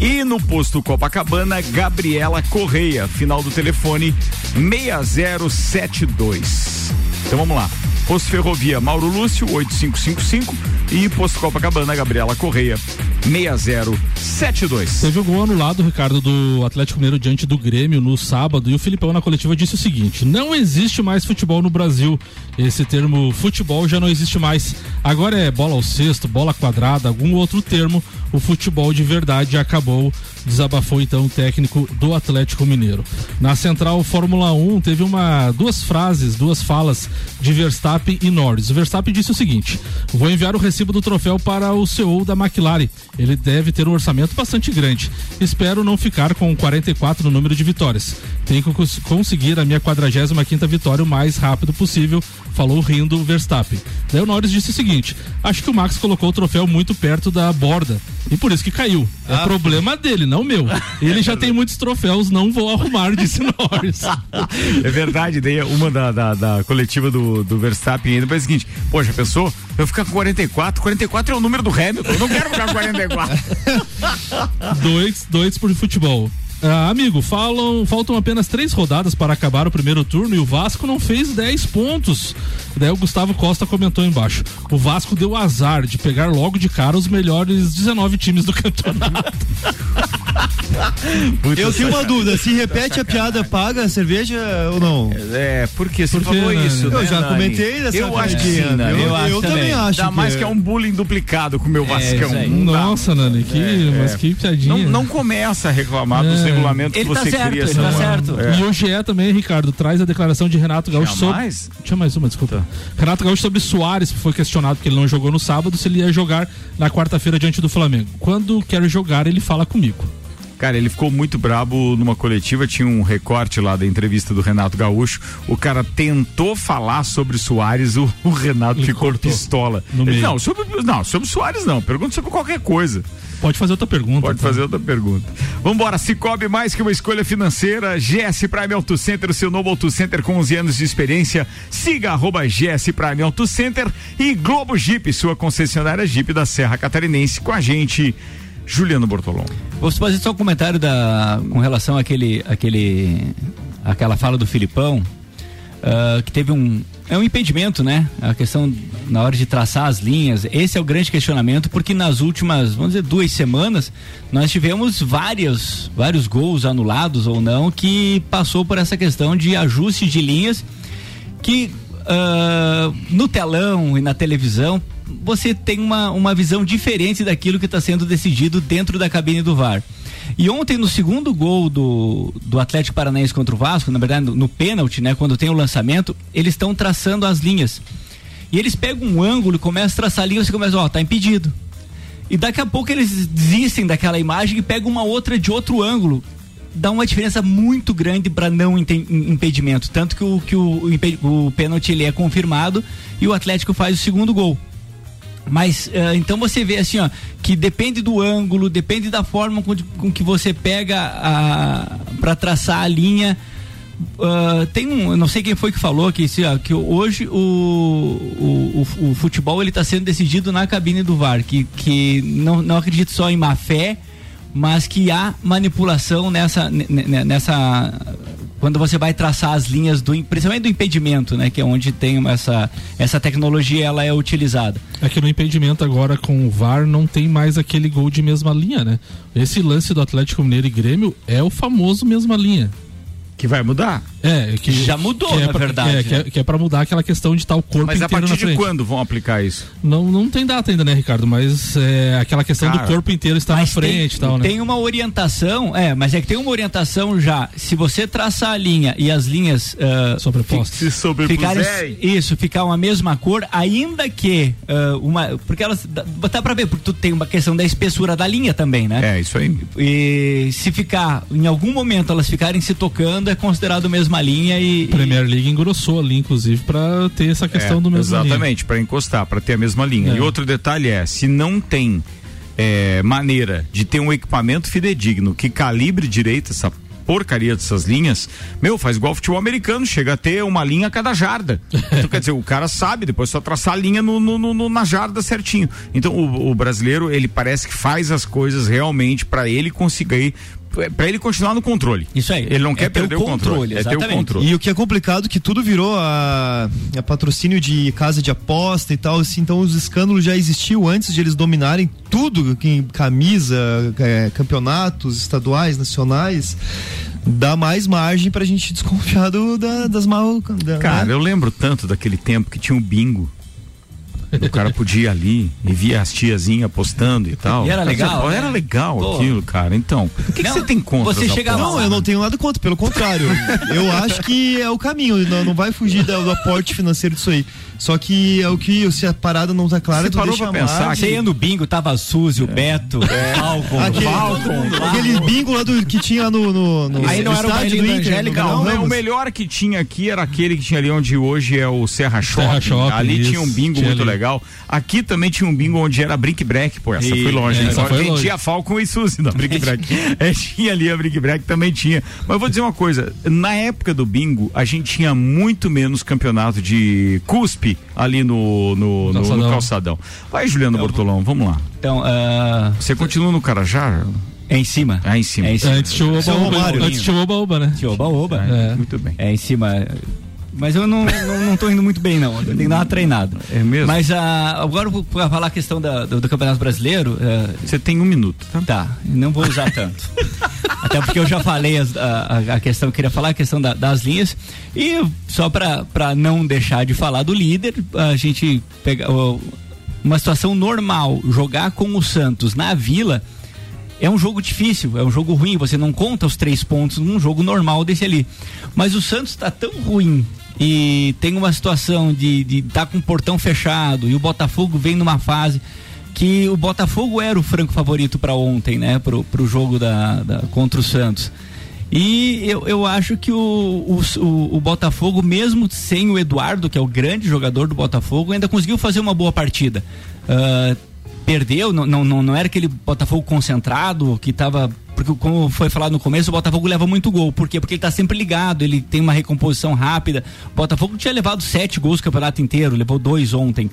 E no posto Copacabana, Gabriela Correia, final do telefone 6072. Então vamos lá. Posto Ferrovia Mauro Lúcio 8555 e Posto Copacabana Gabriela Correia 6072. Teve gol anulado, Ricardo, do Atlético Mineiro diante do Grêmio no sábado e o Filipão na coletiva disse o seguinte: não existe mais futebol no Brasil. Esse termo futebol já não existe mais. Agora é bola ao cesto, bola quadrada, algum outro termo. O futebol de verdade acabou desabafou então o técnico do Atlético Mineiro. Na Central Fórmula 1 teve uma duas frases, duas falas de Verstappen e Norris. O Verstappen disse o seguinte: "Vou enviar o recibo do troféu para o CEO da McLaren. Ele deve ter um orçamento bastante grande. Espero não ficar com 44 no número de vitórias. Tenho que conseguir a minha 45 quinta vitória o mais rápido possível", falou rindo o Verstappen. Daí o Norris disse o seguinte: "Acho que o Max colocou o troféu muito perto da borda e por isso que caiu. É ah, problema dele, não meu. Ele já tem muitos troféus, não vou arrumar, disse Norris. É verdade, daí uma da, da, da coletiva do, do Verstappen ainda foi o seguinte: Poxa, pensou? Eu ficar com 44, 44 é o número do Hamilton, eu não quero ficar com 44. dois, dois por futebol. Ah, amigo, falam, faltam apenas três rodadas para acabar o primeiro turno e o Vasco não fez 10 pontos. Daí o Gustavo Costa comentou embaixo: o Vasco deu azar de pegar logo de cara os melhores 19 times do campeonato. Eu tenho uma dúvida: se repete a piada, paga a cerveja ou não? É, porque você falou Nani? isso. Eu né, já Nani? comentei dessa Eu acho que sim. Eu, Eu, eu, acho também acho. Ainda mais que é um bullying duplicado com o meu Vascão. Não dá. Nossa, Nani, que, É, mas é. que piadinha. Não, não começa a reclamar dos É. regulamentos que você cria. ele Samuel. É. E o GE também, Ricardo, traz a declaração de Renato Gaúcho Tinha sobre. mais? Tinha mais uma, desculpa. Renato Gaúcho sobre Soares, que foi questionado porque ele não jogou no sábado, se ele ia jogar na quarta-feira diante do Flamengo. Quando quer jogar, ele fala comigo. Cara, ele ficou muito brabo numa coletiva, tinha um recorte lá da entrevista do Renato Gaúcho. O cara tentou falar sobre Soares, o, o Renato ficou pistola. no Ele, não, sobre, não, sobre Soares não. Pergunta sobre qualquer coisa. Pode fazer outra pergunta. Pode tá? fazer outra pergunta. Vambora, Cicobi mais que uma escolha financeira. GS Prime Auto Center, seu novo Auto Center com 11 anos de experiência. Siga arroba GS Prime Auto Center e Globo Jeep, sua concessionária Jeep da Serra Catarinense com a gente. Juliano Bortolom. Vou fazer só um comentário da, com relação àquele, àquele, àquela fala do Filipão, ah, que teve um. É um impedimento, né? A questão na hora de traçar as linhas. Esse é o grande questionamento, porque nas últimas, vamos dizer, duas semanas, nós tivemos vários, vários gols anulados ou não, que passou por essa questão de ajuste de linhas que ah, no telão e na televisão você tem uma, uma visão diferente daquilo que está sendo decidido dentro da cabine do VAR. E ontem, no segundo gol do, do Atlético Paranaense contra o Vasco, na verdade, no, no pênalti, né, quando tem o lançamento, eles estão traçando as linhas. E eles pegam um ângulo e começam a traçar a linha você começa, ó, tá impedido. E daqui a pouco eles desistem daquela imagem e pegam uma outra de outro ângulo. Dá uma diferença muito grande para não impedimento. Tanto que o, que o, o, o pênalti ele é confirmado e o Atlético faz o segundo gol. Mas eh, então você vê assim, ó, que depende do ângulo, depende da forma com, com que você pega para traçar a linha. Ah, tem um, não sei quem foi que falou que, ó, que hoje o, o, o, o futebol ele está sendo decidido na cabine do VAR, que, que não, não acredito só em má fé, mas que há manipulação nessa, ne- ne- nessa quando você vai traçar as linhas do principalmente do impedimento, né, que é onde tem essa essa tecnologia ela é utilizada. É que no impedimento agora com o VAR não tem mais aquele gol de mesma linha, né? Esse lance do Atlético Mineiro e Grêmio é o famoso mesma linha. Que vai mudar? É, que Já mudou, que é na pra- verdade, É, que, é, né? que é pra mudar aquela questão de o corpo Mas a inteiro partir na de frente. quando vão aplicar isso? Não, não tem data ainda, né, Ricardo? Mas é aquela questão Cara, do corpo inteiro estar na Mas frente e tal, né? Tem uma orientação, é, mas é que tem uma orientação já. Se você traçar a linha e as linhas ah, sobrepostas, se ficarem isso, ficar uma mesma cor, ainda que ah, uma, porque elas dá, dá para ver, porque tu tem uma questão da espessura da linha também, né? É isso aí. E se ficar, em algum momento elas ficarem se tocando, é considerado mesma linha e Premier League engrossou ali, inclusive, pra ter essa questão É, do mesmo. Exatamente, para encostar, para ter a mesma linha. É. E outro detalhe é, se não tem é, maneira de ter um equipamento fidedigno que calibre direito essa porcaria dessas linhas, meu, faz igual futebol americano, chega a ter uma linha a cada jarda. Então, quer dizer, o cara sabe, depois só traçar a linha no, no- no- na jarda certinho. Então, o, o brasileiro, ele parece que faz as coisas realmente para ele conseguir para ele continuar no controle. Isso aí. Ele não quer perder o controle. É ter o controle. E o que é complicado que tudo virou a, a patrocínio de casa de aposta e tal, assim, então os escândalos já existiam antes de eles dominarem tudo, em camisa, é, campeonatos estaduais, nacionais dá mais margem pra gente desconfiar do, da, das mal. Da, Cara, né? eu lembro tanto daquele tempo que tinha um bingo. O cara podia ir ali e via as tiazinhas postando e tal. E era legal? Né? Era legal Pô. aquilo, cara. Então, o que, que você tem contra? Você chega Não, eu não tenho nada contra, pelo contrário. eu acho que é o caminho, não, não vai fugir do, do aporte financeiro disso aí. Só que é o que, se a parada não tá clara, você tu parou pra pensar. Que... Você ia no bingo, tava a Suzy, o é. Beto, é. Falcon, aquele, Falcon, aquele bingo lá do, que tinha no, no, no Aí não era estádio do Angélica, não, não, o melhor que tinha aqui era aquele que tinha ali onde hoje é o Serra Shopping. Serra Shopping ali isso. tinha um bingo tinha muito ali. legal. Aqui também tinha um bingo onde era Brick Break, pô, essa e, foi longe. É, essa foi longe. Tinha Falcon e Suzy da Brick Break. é, tinha ali a Brick Break, também tinha. Mas eu vou dizer uma coisa, na época do bingo, a gente tinha muito menos campeonato de cuspe ali no no, no, calçadão. no calçadão. Vai, Juliano então, Bortolão, vamos lá. Então, uh... Você continua no Carajá? É em cima. É em cima. É em cima. Antes o Oba-Oba. Antes tinha o Oba-Oba, né? Tinha o Oba-Oba. É. Muito bem. É em cima. Mas eu não, não, não tô indo muito bem, não. Eu tenho que dar uma treinada. É mesmo? Mas uh, agora para falar a questão da, do, do, Campeonato Brasileiro. Uh, Você tem um minuto, tá? Tá, não vou usar tanto. Até porque eu já falei as, a, a, questão, queria falar a questão da, das linhas. E só para não deixar de falar do líder, a gente pega uma situação normal, jogar com o Santos na Vila é um jogo difícil, é um jogo ruim, você não conta os três pontos num jogo normal desse ali. Mas o Santos está tão ruim e tem uma situação de estar tá com o portão fechado e o Botafogo vem numa fase que o Botafogo era o franco favorito para ontem, né? Pro, pro jogo da, da, contra o Santos. E eu, eu acho que o, o, o, Botafogo, mesmo sem o Eduardo, que é o grande jogador do Botafogo, ainda conseguiu fazer uma boa partida. Uh, perdeu, não, não, não era aquele Botafogo concentrado que estava porque como foi falado no começo, o Botafogo leva muito gol. Por quê? Porque ele está sempre ligado, ele tem uma recomposição rápida. O Botafogo tinha levado sete gols o campeonato inteiro, levou dois ontem.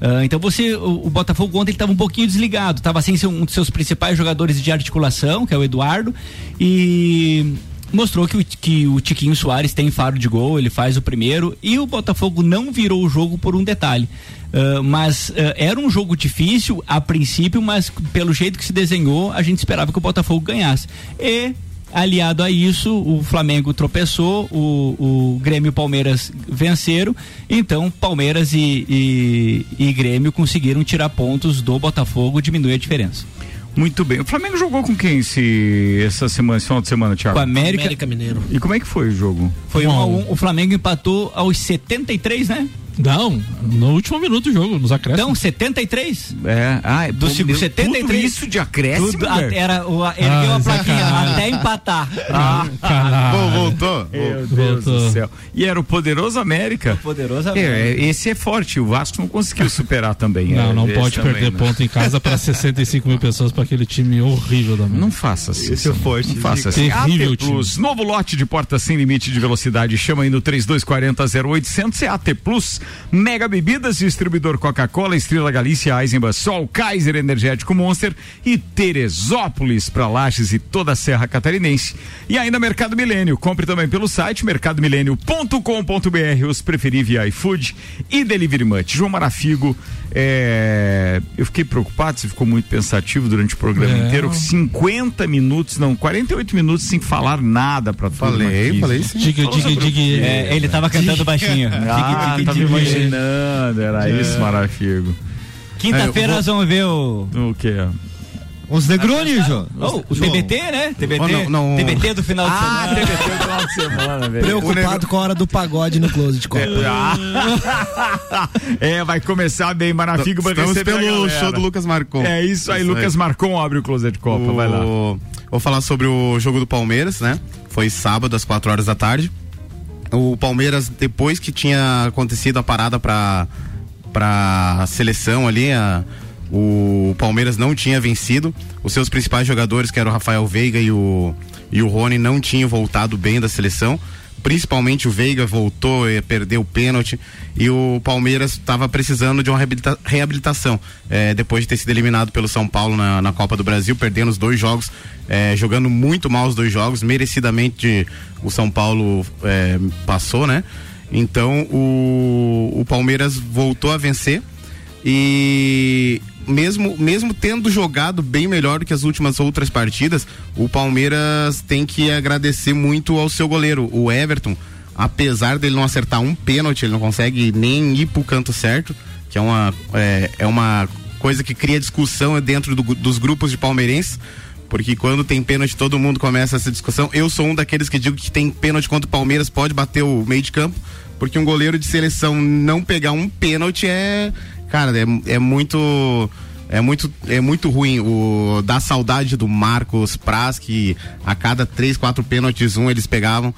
Uh, então você, o, o, Botafogo ontem estava um pouquinho desligado, estava sem ser um dos seus principais jogadores de articulação, que é o Eduardo, e mostrou que o, que o Tiquinho Soares tem faro de gol, ele faz o primeiro e o Botafogo não virou o jogo por um detalhe. Uh, mas uh, era um jogo difícil a princípio, mas pelo jeito que se desenhou, a gente esperava que o Botafogo ganhasse. E aliado a isso, o Flamengo tropeçou, o, o Grêmio e o Palmeiras venceram, então Palmeiras e, e, e Grêmio conseguiram tirar pontos do Botafogo, diminuir a diferença. Muito bem. O Flamengo jogou com quem esse, essa semana, esse final de semana, Thiago? Com a América, América Mineiro. E como é que foi o jogo? Foi um a um. O Flamengo empatou aos 73, né? Não, no último minuto do jogo, nos acréscimos. Então, 73? É, ah, do pô, 73. Tudo isso de acréscimo? Tudo, a, era, o, ele ah, a plaquinha até empatar. Ah, Bom, voltou. Meu Deus voltou. do céu. E era o poderoso América. O poderoso América. É, esse é forte, o Vasco não conseguiu superar também. Não, é, não pode perder não. ponto em casa para 65 mil pessoas para aquele time horrível da Não faça assim. Esse é forte. Não faça assim. Terrível AT Plus, time. novo lote de porta sem limite de velocidade. Chama aí no 3240 0800 é AT Plus, Mega Bebida Bebidas, distribuidor Coca-Cola, Estrela Galícia, Eisenbahn, Sol, Kaiser Energético Monster e Teresópolis para Lages e toda a Serra Catarinense. E ainda Mercado Milênio. Compre também pelo site mercadomilênio.com.br, os preferir via iFood e Delivery Much. João Marafigo, é... eu fiquei preocupado, você ficou muito pensativo durante o programa é. inteiro. 50 minutos, não, 48 minutos sem falar nada para Falei, falei sim. Diga, diga, diga. É, ele tava cantando baixinho. Ah, diga, diga, tava imaginando era é. isso, Marafigo. Quinta-feira nós vamos ver o. O quê? Os Negroni, João. Oh, o TBT, né? TBT, oh, não, não. TBT do final de ah, semana. Ah, TBT do final de semana, velho. Preocupado com a hora do pagode no close de Copa. É, é vai começar bem, Marafigo vai Estamos pelo show do Lucas Marcon. É isso aí, isso Lucas aí. Marcon abre o close de Copa, o... vai lá. Vou falar sobre o jogo do Palmeiras, né? Foi sábado às 4 horas da tarde. O Palmeiras, depois que tinha acontecido a parada para para seleção ali, a, o Palmeiras não tinha vencido. Os seus principais jogadores, que eram o Rafael Veiga e o, e o Rony, não tinham voltado bem da seleção. Principalmente o Veiga voltou perdeu o pênalti e o Palmeiras estava precisando de uma reabilita reabilitação é, depois de ter sido eliminado pelo São Paulo na, na Copa do Brasil, perdendo os dois jogos, é, jogando muito mal os dois jogos, merecidamente o São Paulo é, passou, né? Então o, o Palmeiras voltou a vencer e mesmo, mesmo tendo jogado bem melhor do que as últimas outras partidas, o Palmeiras tem que agradecer muito ao seu goleiro, o Everton. Apesar dele não acertar um pênalti, ele não consegue nem ir pro canto certo, que é uma, é, é uma coisa que cria discussão dentro do, dos grupos de palmeirenses porque quando tem pênalti todo mundo começa essa discussão. Eu sou um daqueles que digo que tem pênalti contra o Palmeiras pode bater o meio de campo, porque um goleiro de seleção não pegar um pênalti é, cara, é, é muito é muito é muito ruim o da saudade do Marcos Praz que a cada três quatro pênaltis um eles pegavam.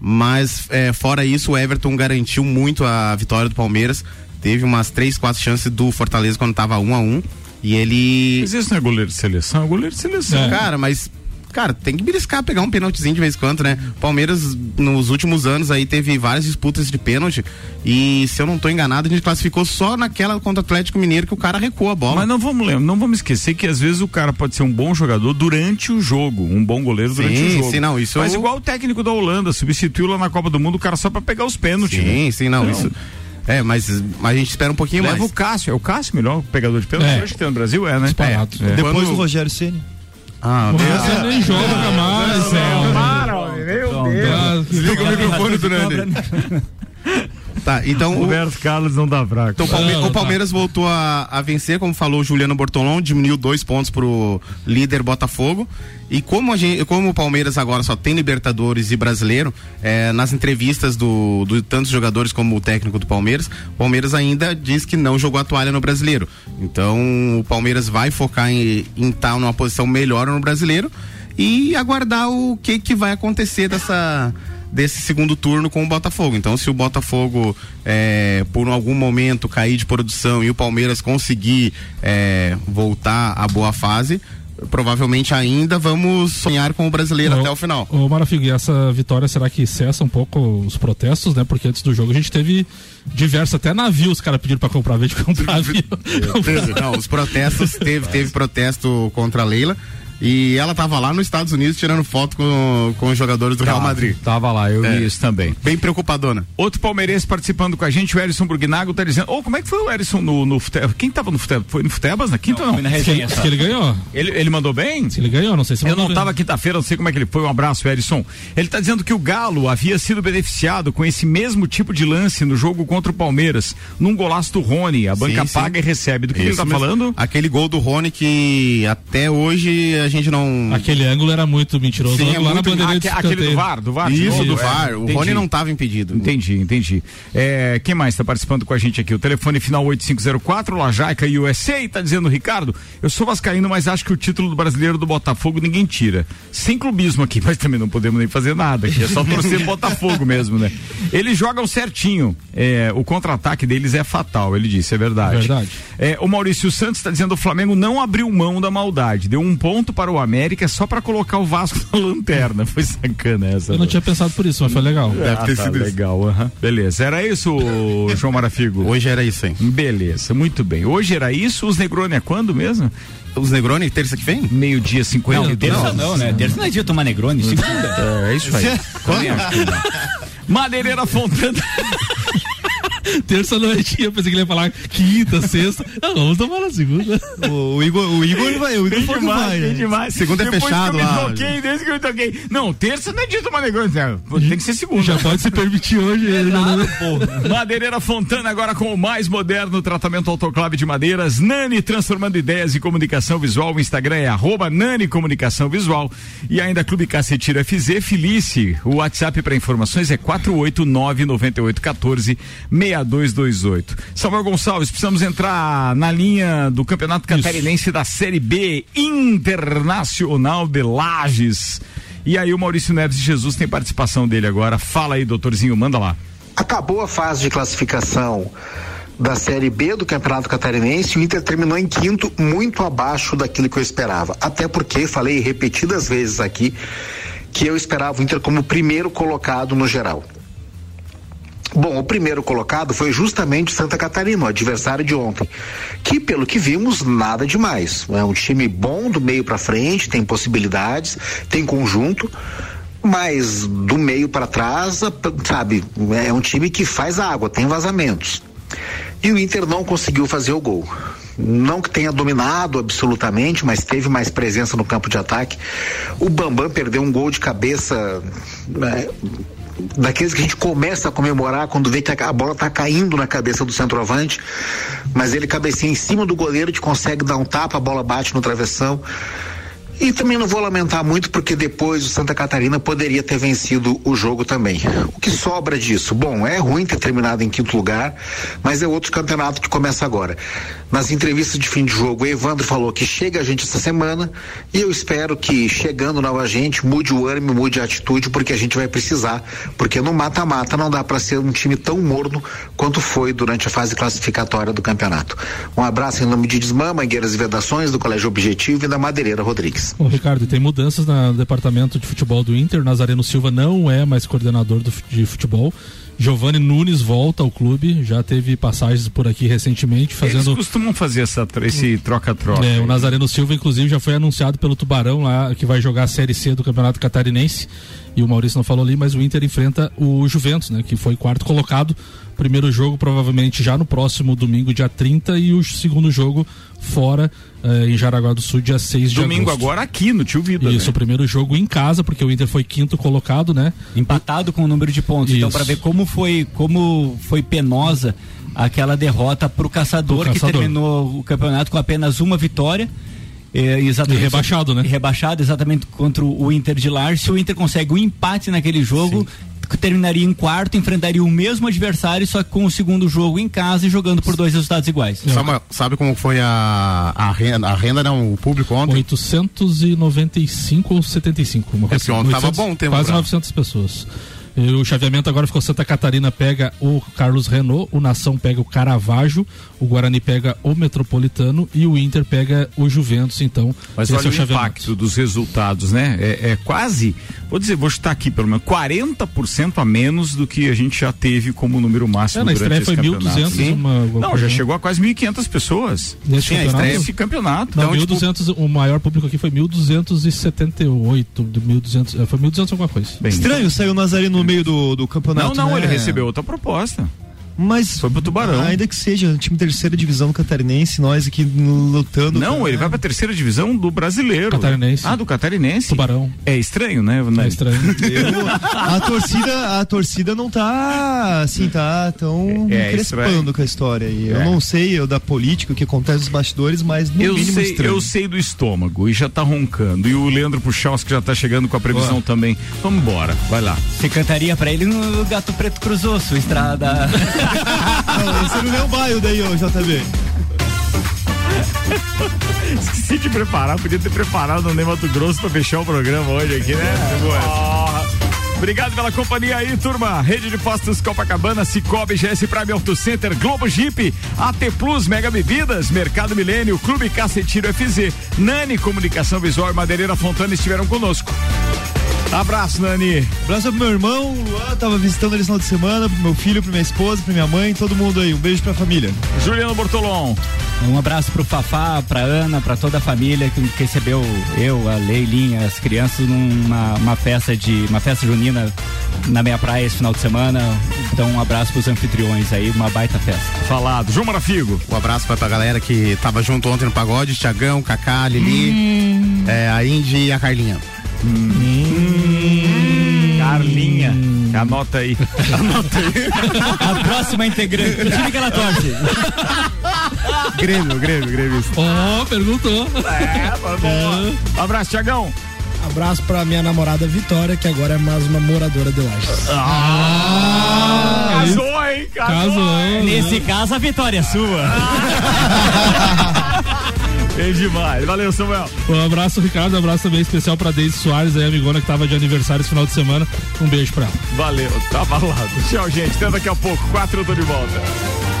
Mas é, fora isso o Everton garantiu muito a vitória do Palmeiras. Teve umas três quatro chances do Fortaleza quando tava um a um. E ele mas isso não é goleiro de seleção? É goleiro de seleção. É. cara mas cara, tem que beliscar, pegar um pênaltizinho de vez em quando, né? Palmeiras, nos últimos anos aí, teve várias disputas de pênalti e, se eu não tô enganado, a gente classificou só naquela contra o Atlético Mineiro que o cara recuou a bola. Mas não vamos lembrar, não vamos esquecer que às vezes o cara pode ser um bom jogador durante o jogo, um bom goleiro durante sim, o jogo. Sim, não, isso Mas eu... igual o técnico da Holanda, substituiu lá na Copa do Mundo o cara só para pegar os pênaltis. Sim, né? sim, não, então, isso... É, mas, mas a gente espera um pouquinho Leva mais. Leva o Cássio, é o Cássio melhor pegador de pênalti é. hoje que tem no Brasil, é, né? É. É. Depois Quando... o Rogério Ceni. Ah, você nem joga mais, é. Para, meu Deus. Liga o microfone do Nani. Tá, então. O Roberto Carlos não dá fraco. Então Palme não, o Palmeiras tá. voltou a, a, vencer, como falou o Juliano Bortolão, diminuiu dois pontos pro líder Botafogo. E como, a gente, como o Palmeiras agora só tem Libertadores e Brasileiro, é, nas entrevistas do, do tantos jogadores como o técnico do Palmeiras, o Palmeiras ainda diz que não jogou a toalha no Brasileiro. Então o Palmeiras vai focar em estar tá numa posição melhor no Brasileiro e aguardar o que, que vai acontecer dessa desse segundo turno com o Botafogo. Então, se o Botafogo, é, por algum momento, cair de produção e o Palmeiras conseguir é, voltar à boa fase, provavelmente ainda vamos sonhar com o brasileiro até o final. Ô Marafigo, e essa vitória será que cessa um pouco os protestos, né? Porque antes do jogo a gente teve diversos, até navios os caras pediram para comprar, vez de comprar avião. Não, os protestos, teve, teve protesto contra a Leila. E ela tava lá nos Estados Unidos tirando foto com, com os jogadores do Real Madrid. Tava lá, eu é. vi isso também. Bem preocupadona. Outro palmeirense participando com a gente, o Erison Burgnago, tá dizendo, ô, oh, como é que foi o Erison no, no Futebas? Quem tava no Futebas? Foi no Futebas na quinta não, ou não? Foi na resenha, que, que ele ganhou. Ele, ele mandou bem? Se ele ganhou, não sei se Eu não tava quinta-feira, não sei como é que ele foi. Um abraço, Erison. Ele tá dizendo que o Galo havia sido beneficiado com esse mesmo tipo de lance no jogo contra o Palmeiras, num golaço do Rony. A banca sim, paga sim. e recebe. Do que, ele tá mesmo. falando? Aquele gol do Rony que até hoje a gente não Aquele ângulo era muito mentiroso. Sim, é lá muito, na aque, aquele do VAR, do VAR. Isso, do VAR. É, o Rony não estava impedido. Entendi, entendi. É, quem mais está participando com a gente aqui? O telefone final 8504, Lajaica USA, está dizendo, Ricardo, eu sou vascaíno, mas acho que o título do brasileiro do Botafogo ninguém tira. Sem clubismo aqui, mas também não podemos nem fazer nada, aqui é só torcer Botafogo mesmo, né? Eles jogam certinho. É, o contra-ataque deles é fatal, ele disse, é verdade. Verdade. É, o Maurício Santos está dizendo o Flamengo não abriu mão da maldade, deu um ponto para o América só para colocar o Vasco na lanterna. Foi sacana essa. Eu não tinha pensado por isso, mas foi legal. Deve ah, ter tá sido legal. Uhum. Beleza. Era isso, João Marafigo? Hoje era isso, hein? Beleza, muito bem. Hoje era isso. Os Negroni é quando mesmo? Os Negroni, terça que vem? Meio-dia, 50 Não, terça não, não, né? Terça não é dia tomar Negroni, segunda. É, é isso aí. Madeireira Fontana. Terça noite, eu pensei que ele ia falar quinta, sexta. Não, vamos tomar na segunda. O, o Igor, o Igor vai, o Igor tem demais, vai. Tem demais. Segunda é fechado que eu me toquei, desde que eu me toquei. Não, terça não é dia de tomar negócio, né? tem que ser segunda. Já pode se permitir hoje. É nada, né? Madeireira Fontana agora com o mais moderno tratamento autoclave de madeiras. Nani transformando ideias em comunicação visual. O Instagram é arroba Nani Comunicação Visual. E ainda Clube Cacetira FZ Felice. O WhatsApp para informações é 489 9814 6228. Samuel Gonçalves, precisamos entrar na linha do Campeonato Catarinense da Série B Internacional de Lages. E aí o Maurício Neves de Jesus tem participação dele agora. Fala aí, doutorzinho, manda lá. Acabou a fase de classificação da Série B do Campeonato Catarinense, o Inter terminou em quinto, muito abaixo daquilo que eu esperava. Até porque falei repetidas vezes aqui que eu esperava o Inter como primeiro colocado no geral. Bom, o primeiro colocado foi justamente Santa Catarina, o adversário de ontem, que pelo que vimos nada demais. É um time bom do meio para frente, tem possibilidades, tem conjunto, mas do meio para trás, sabe, é um time que faz água, tem vazamentos. E o Inter não conseguiu fazer o gol. Não que tenha dominado absolutamente, mas teve mais presença no campo de ataque. O Bambam perdeu um gol de cabeça. Daqueles que a gente começa a comemorar quando vê que a bola está caindo na cabeça do centroavante, mas ele cabecinha em cima do goleiro, te consegue dar um tapa, a bola bate no travessão. E também não vou lamentar muito porque depois o Santa Catarina poderia ter vencido o jogo também. O que sobra disso? Bom, é ruim ter terminado em quinto lugar, mas é outro campeonato que começa agora. Nas entrevistas de fim de jogo, o Evandro falou que chega a gente essa semana e eu espero que chegando nova gente mude o ânimo, mude a atitude, porque a gente vai precisar, porque no mata-mata não dá para ser um time tão morno quanto foi durante a fase classificatória do campeonato. Um abraço em nome de Desmã, Mangueiras e Vedações, do Colégio Objetivo e da Madeireira Rodrigues. Ô, Ricardo, tem mudanças no departamento de futebol do Inter. Nazareno Silva não é mais coordenador do, de futebol. Giovanni Nunes volta ao clube, já teve passagens por aqui recentemente fazendo. Eles costumam fazer essa, esse troca-troca. É, o Nazareno Silva, inclusive, já foi anunciado pelo Tubarão lá, que vai jogar a Série C do Campeonato Catarinense. E o Maurício não falou ali, mas o Inter enfrenta o Juventus, né? Que foi quarto colocado. Primeiro jogo, provavelmente já no próximo domingo, dia 30, e o segundo jogo fora uh, em Jaraguá do Sul, dia 6 de Domingo agosto. agora aqui no Tio Vida. Isso, né? o primeiro jogo em casa, porque o Inter foi quinto colocado, né? Empatado com o número de pontos. Então, Isso. para ver como foi, como foi penosa aquela derrota pro caçador, Pro que Caçador. terminou o campeonato com apenas uma vitória. É, exatamente, E rebaixado, né? Rebaixado exatamente contra o Inter de Lar. Se o Inter consegue um empate naquele jogo, terminaria em quarto, enfrentaria o mesmo adversário, só que com o segundo jogo em casa e jogando por dois resultados iguais. Sabe, sabe como foi a, a renda, a renda não, o público ontem? 895 ou 75, uma É coisa que ontem tava bom o tempo Quase pra- 900 pessoas. E o chaveamento agora ficou Santa Catarina pega o Carlos Renault, o Nação pega o Caravaggio, o Guarani pega o Metropolitano e o Inter pega o Juventus, então. Mas esse olha é o chaveamento. impacto dos resultados, né? É, é quase, vou dizer, vou chutar aqui pelo menos 40% a menos do que a gente já teve como número máximo É, na durante estreia esse foi campeonato. 1.200 Sim. uma- uma Não, já chegou a quase 1.500 pessoas. Nesse Sim, a campeonato? estreia desse campeonato. Não, Então, tipo, 1200, o maior público aqui foi 1278, do 1200, é, foi 1200 alguma coisa. Estranho saiu o Nazareno no meio do, do campeonato. Não, não, né? ele recebeu outra proposta. Mas. Foi pro Tubarão. Ainda que seja, time terceira divisão catarinense, nós aqui lutando. Não, pra- ele vai pra terceira divisão do brasileiro. Catarinense. Ah, do catarinense. Tubarão. É estranho, né? É estranho. Eu- a torcida, a torcida não tá assim, tá tão É, é crespando estranho. com a história. E eu É. não sei eu, da política, o que acontece nos bastidores, mas no Eu mínimo sei, estranho. eu sei do estômago e já tá roncando. E o Leandro Puchalski já tá chegando com a previsão também. Vamos embora, vai lá. Você cantaria pra ele no Gato Preto Cruzou, sua estrada. Não, esse não é o bairro daí, ô JB. Esqueci de preparar, podia ter preparado o Ney Mato Grosso pra fechar o programa hoje aqui, né? Porra. Obrigado pela companhia aí, turma. Rede de Postos Copacabana, Cicobi, GS Prime Auto Center, Globo Jeep, AT Plus, Mega Bebidas, Mercado Milênio, Clube Cacetiro FZ, Nani Comunicação Visual e Madeireira Fontana estiveram conosco. Abraço, Nani. Abraço pro meu irmão, Luan, tava visitando ele esse final de semana, pro meu filho, pra minha esposa, pra minha mãe, todo mundo aí. Um beijo pra família. Juliano Bortolom. Um abraço pro Fafá, pra Ana, pra toda a família que recebeu eu, a Leilinha, as crianças numa uma festa de uma festa junina na minha praia esse final de semana. Então um abraço pros anfitriões aí, uma baita festa. Falado. João Marafigo. Um abraço pra tua galera que tava junto ontem no pagode, Tiagão, Cacá, Lili, é, a Indy e a Carlinha. Carlinha. Anota aí. Anota aí. A próxima integrante, que time que ela torce? Grêmio, Grêmio, Grêmio. Ó, oh, perguntou. É, bom. Abraço, Tiagão. Abraço pra minha namorada Vitória, que agora é mais uma moradora de Lages. Ah, casou, hein? Casou. Nesse caso, a vitória é sua. Bem demais. Valeu, Samuel. Um abraço, Ricardo. Um abraço também especial pra Deise Soares, aí, amigona que tava de aniversário esse final de semana. Um beijo pra ela. Valeu, tá falado. Tchau, gente. Até daqui a pouco. Quatro eu tô de volta.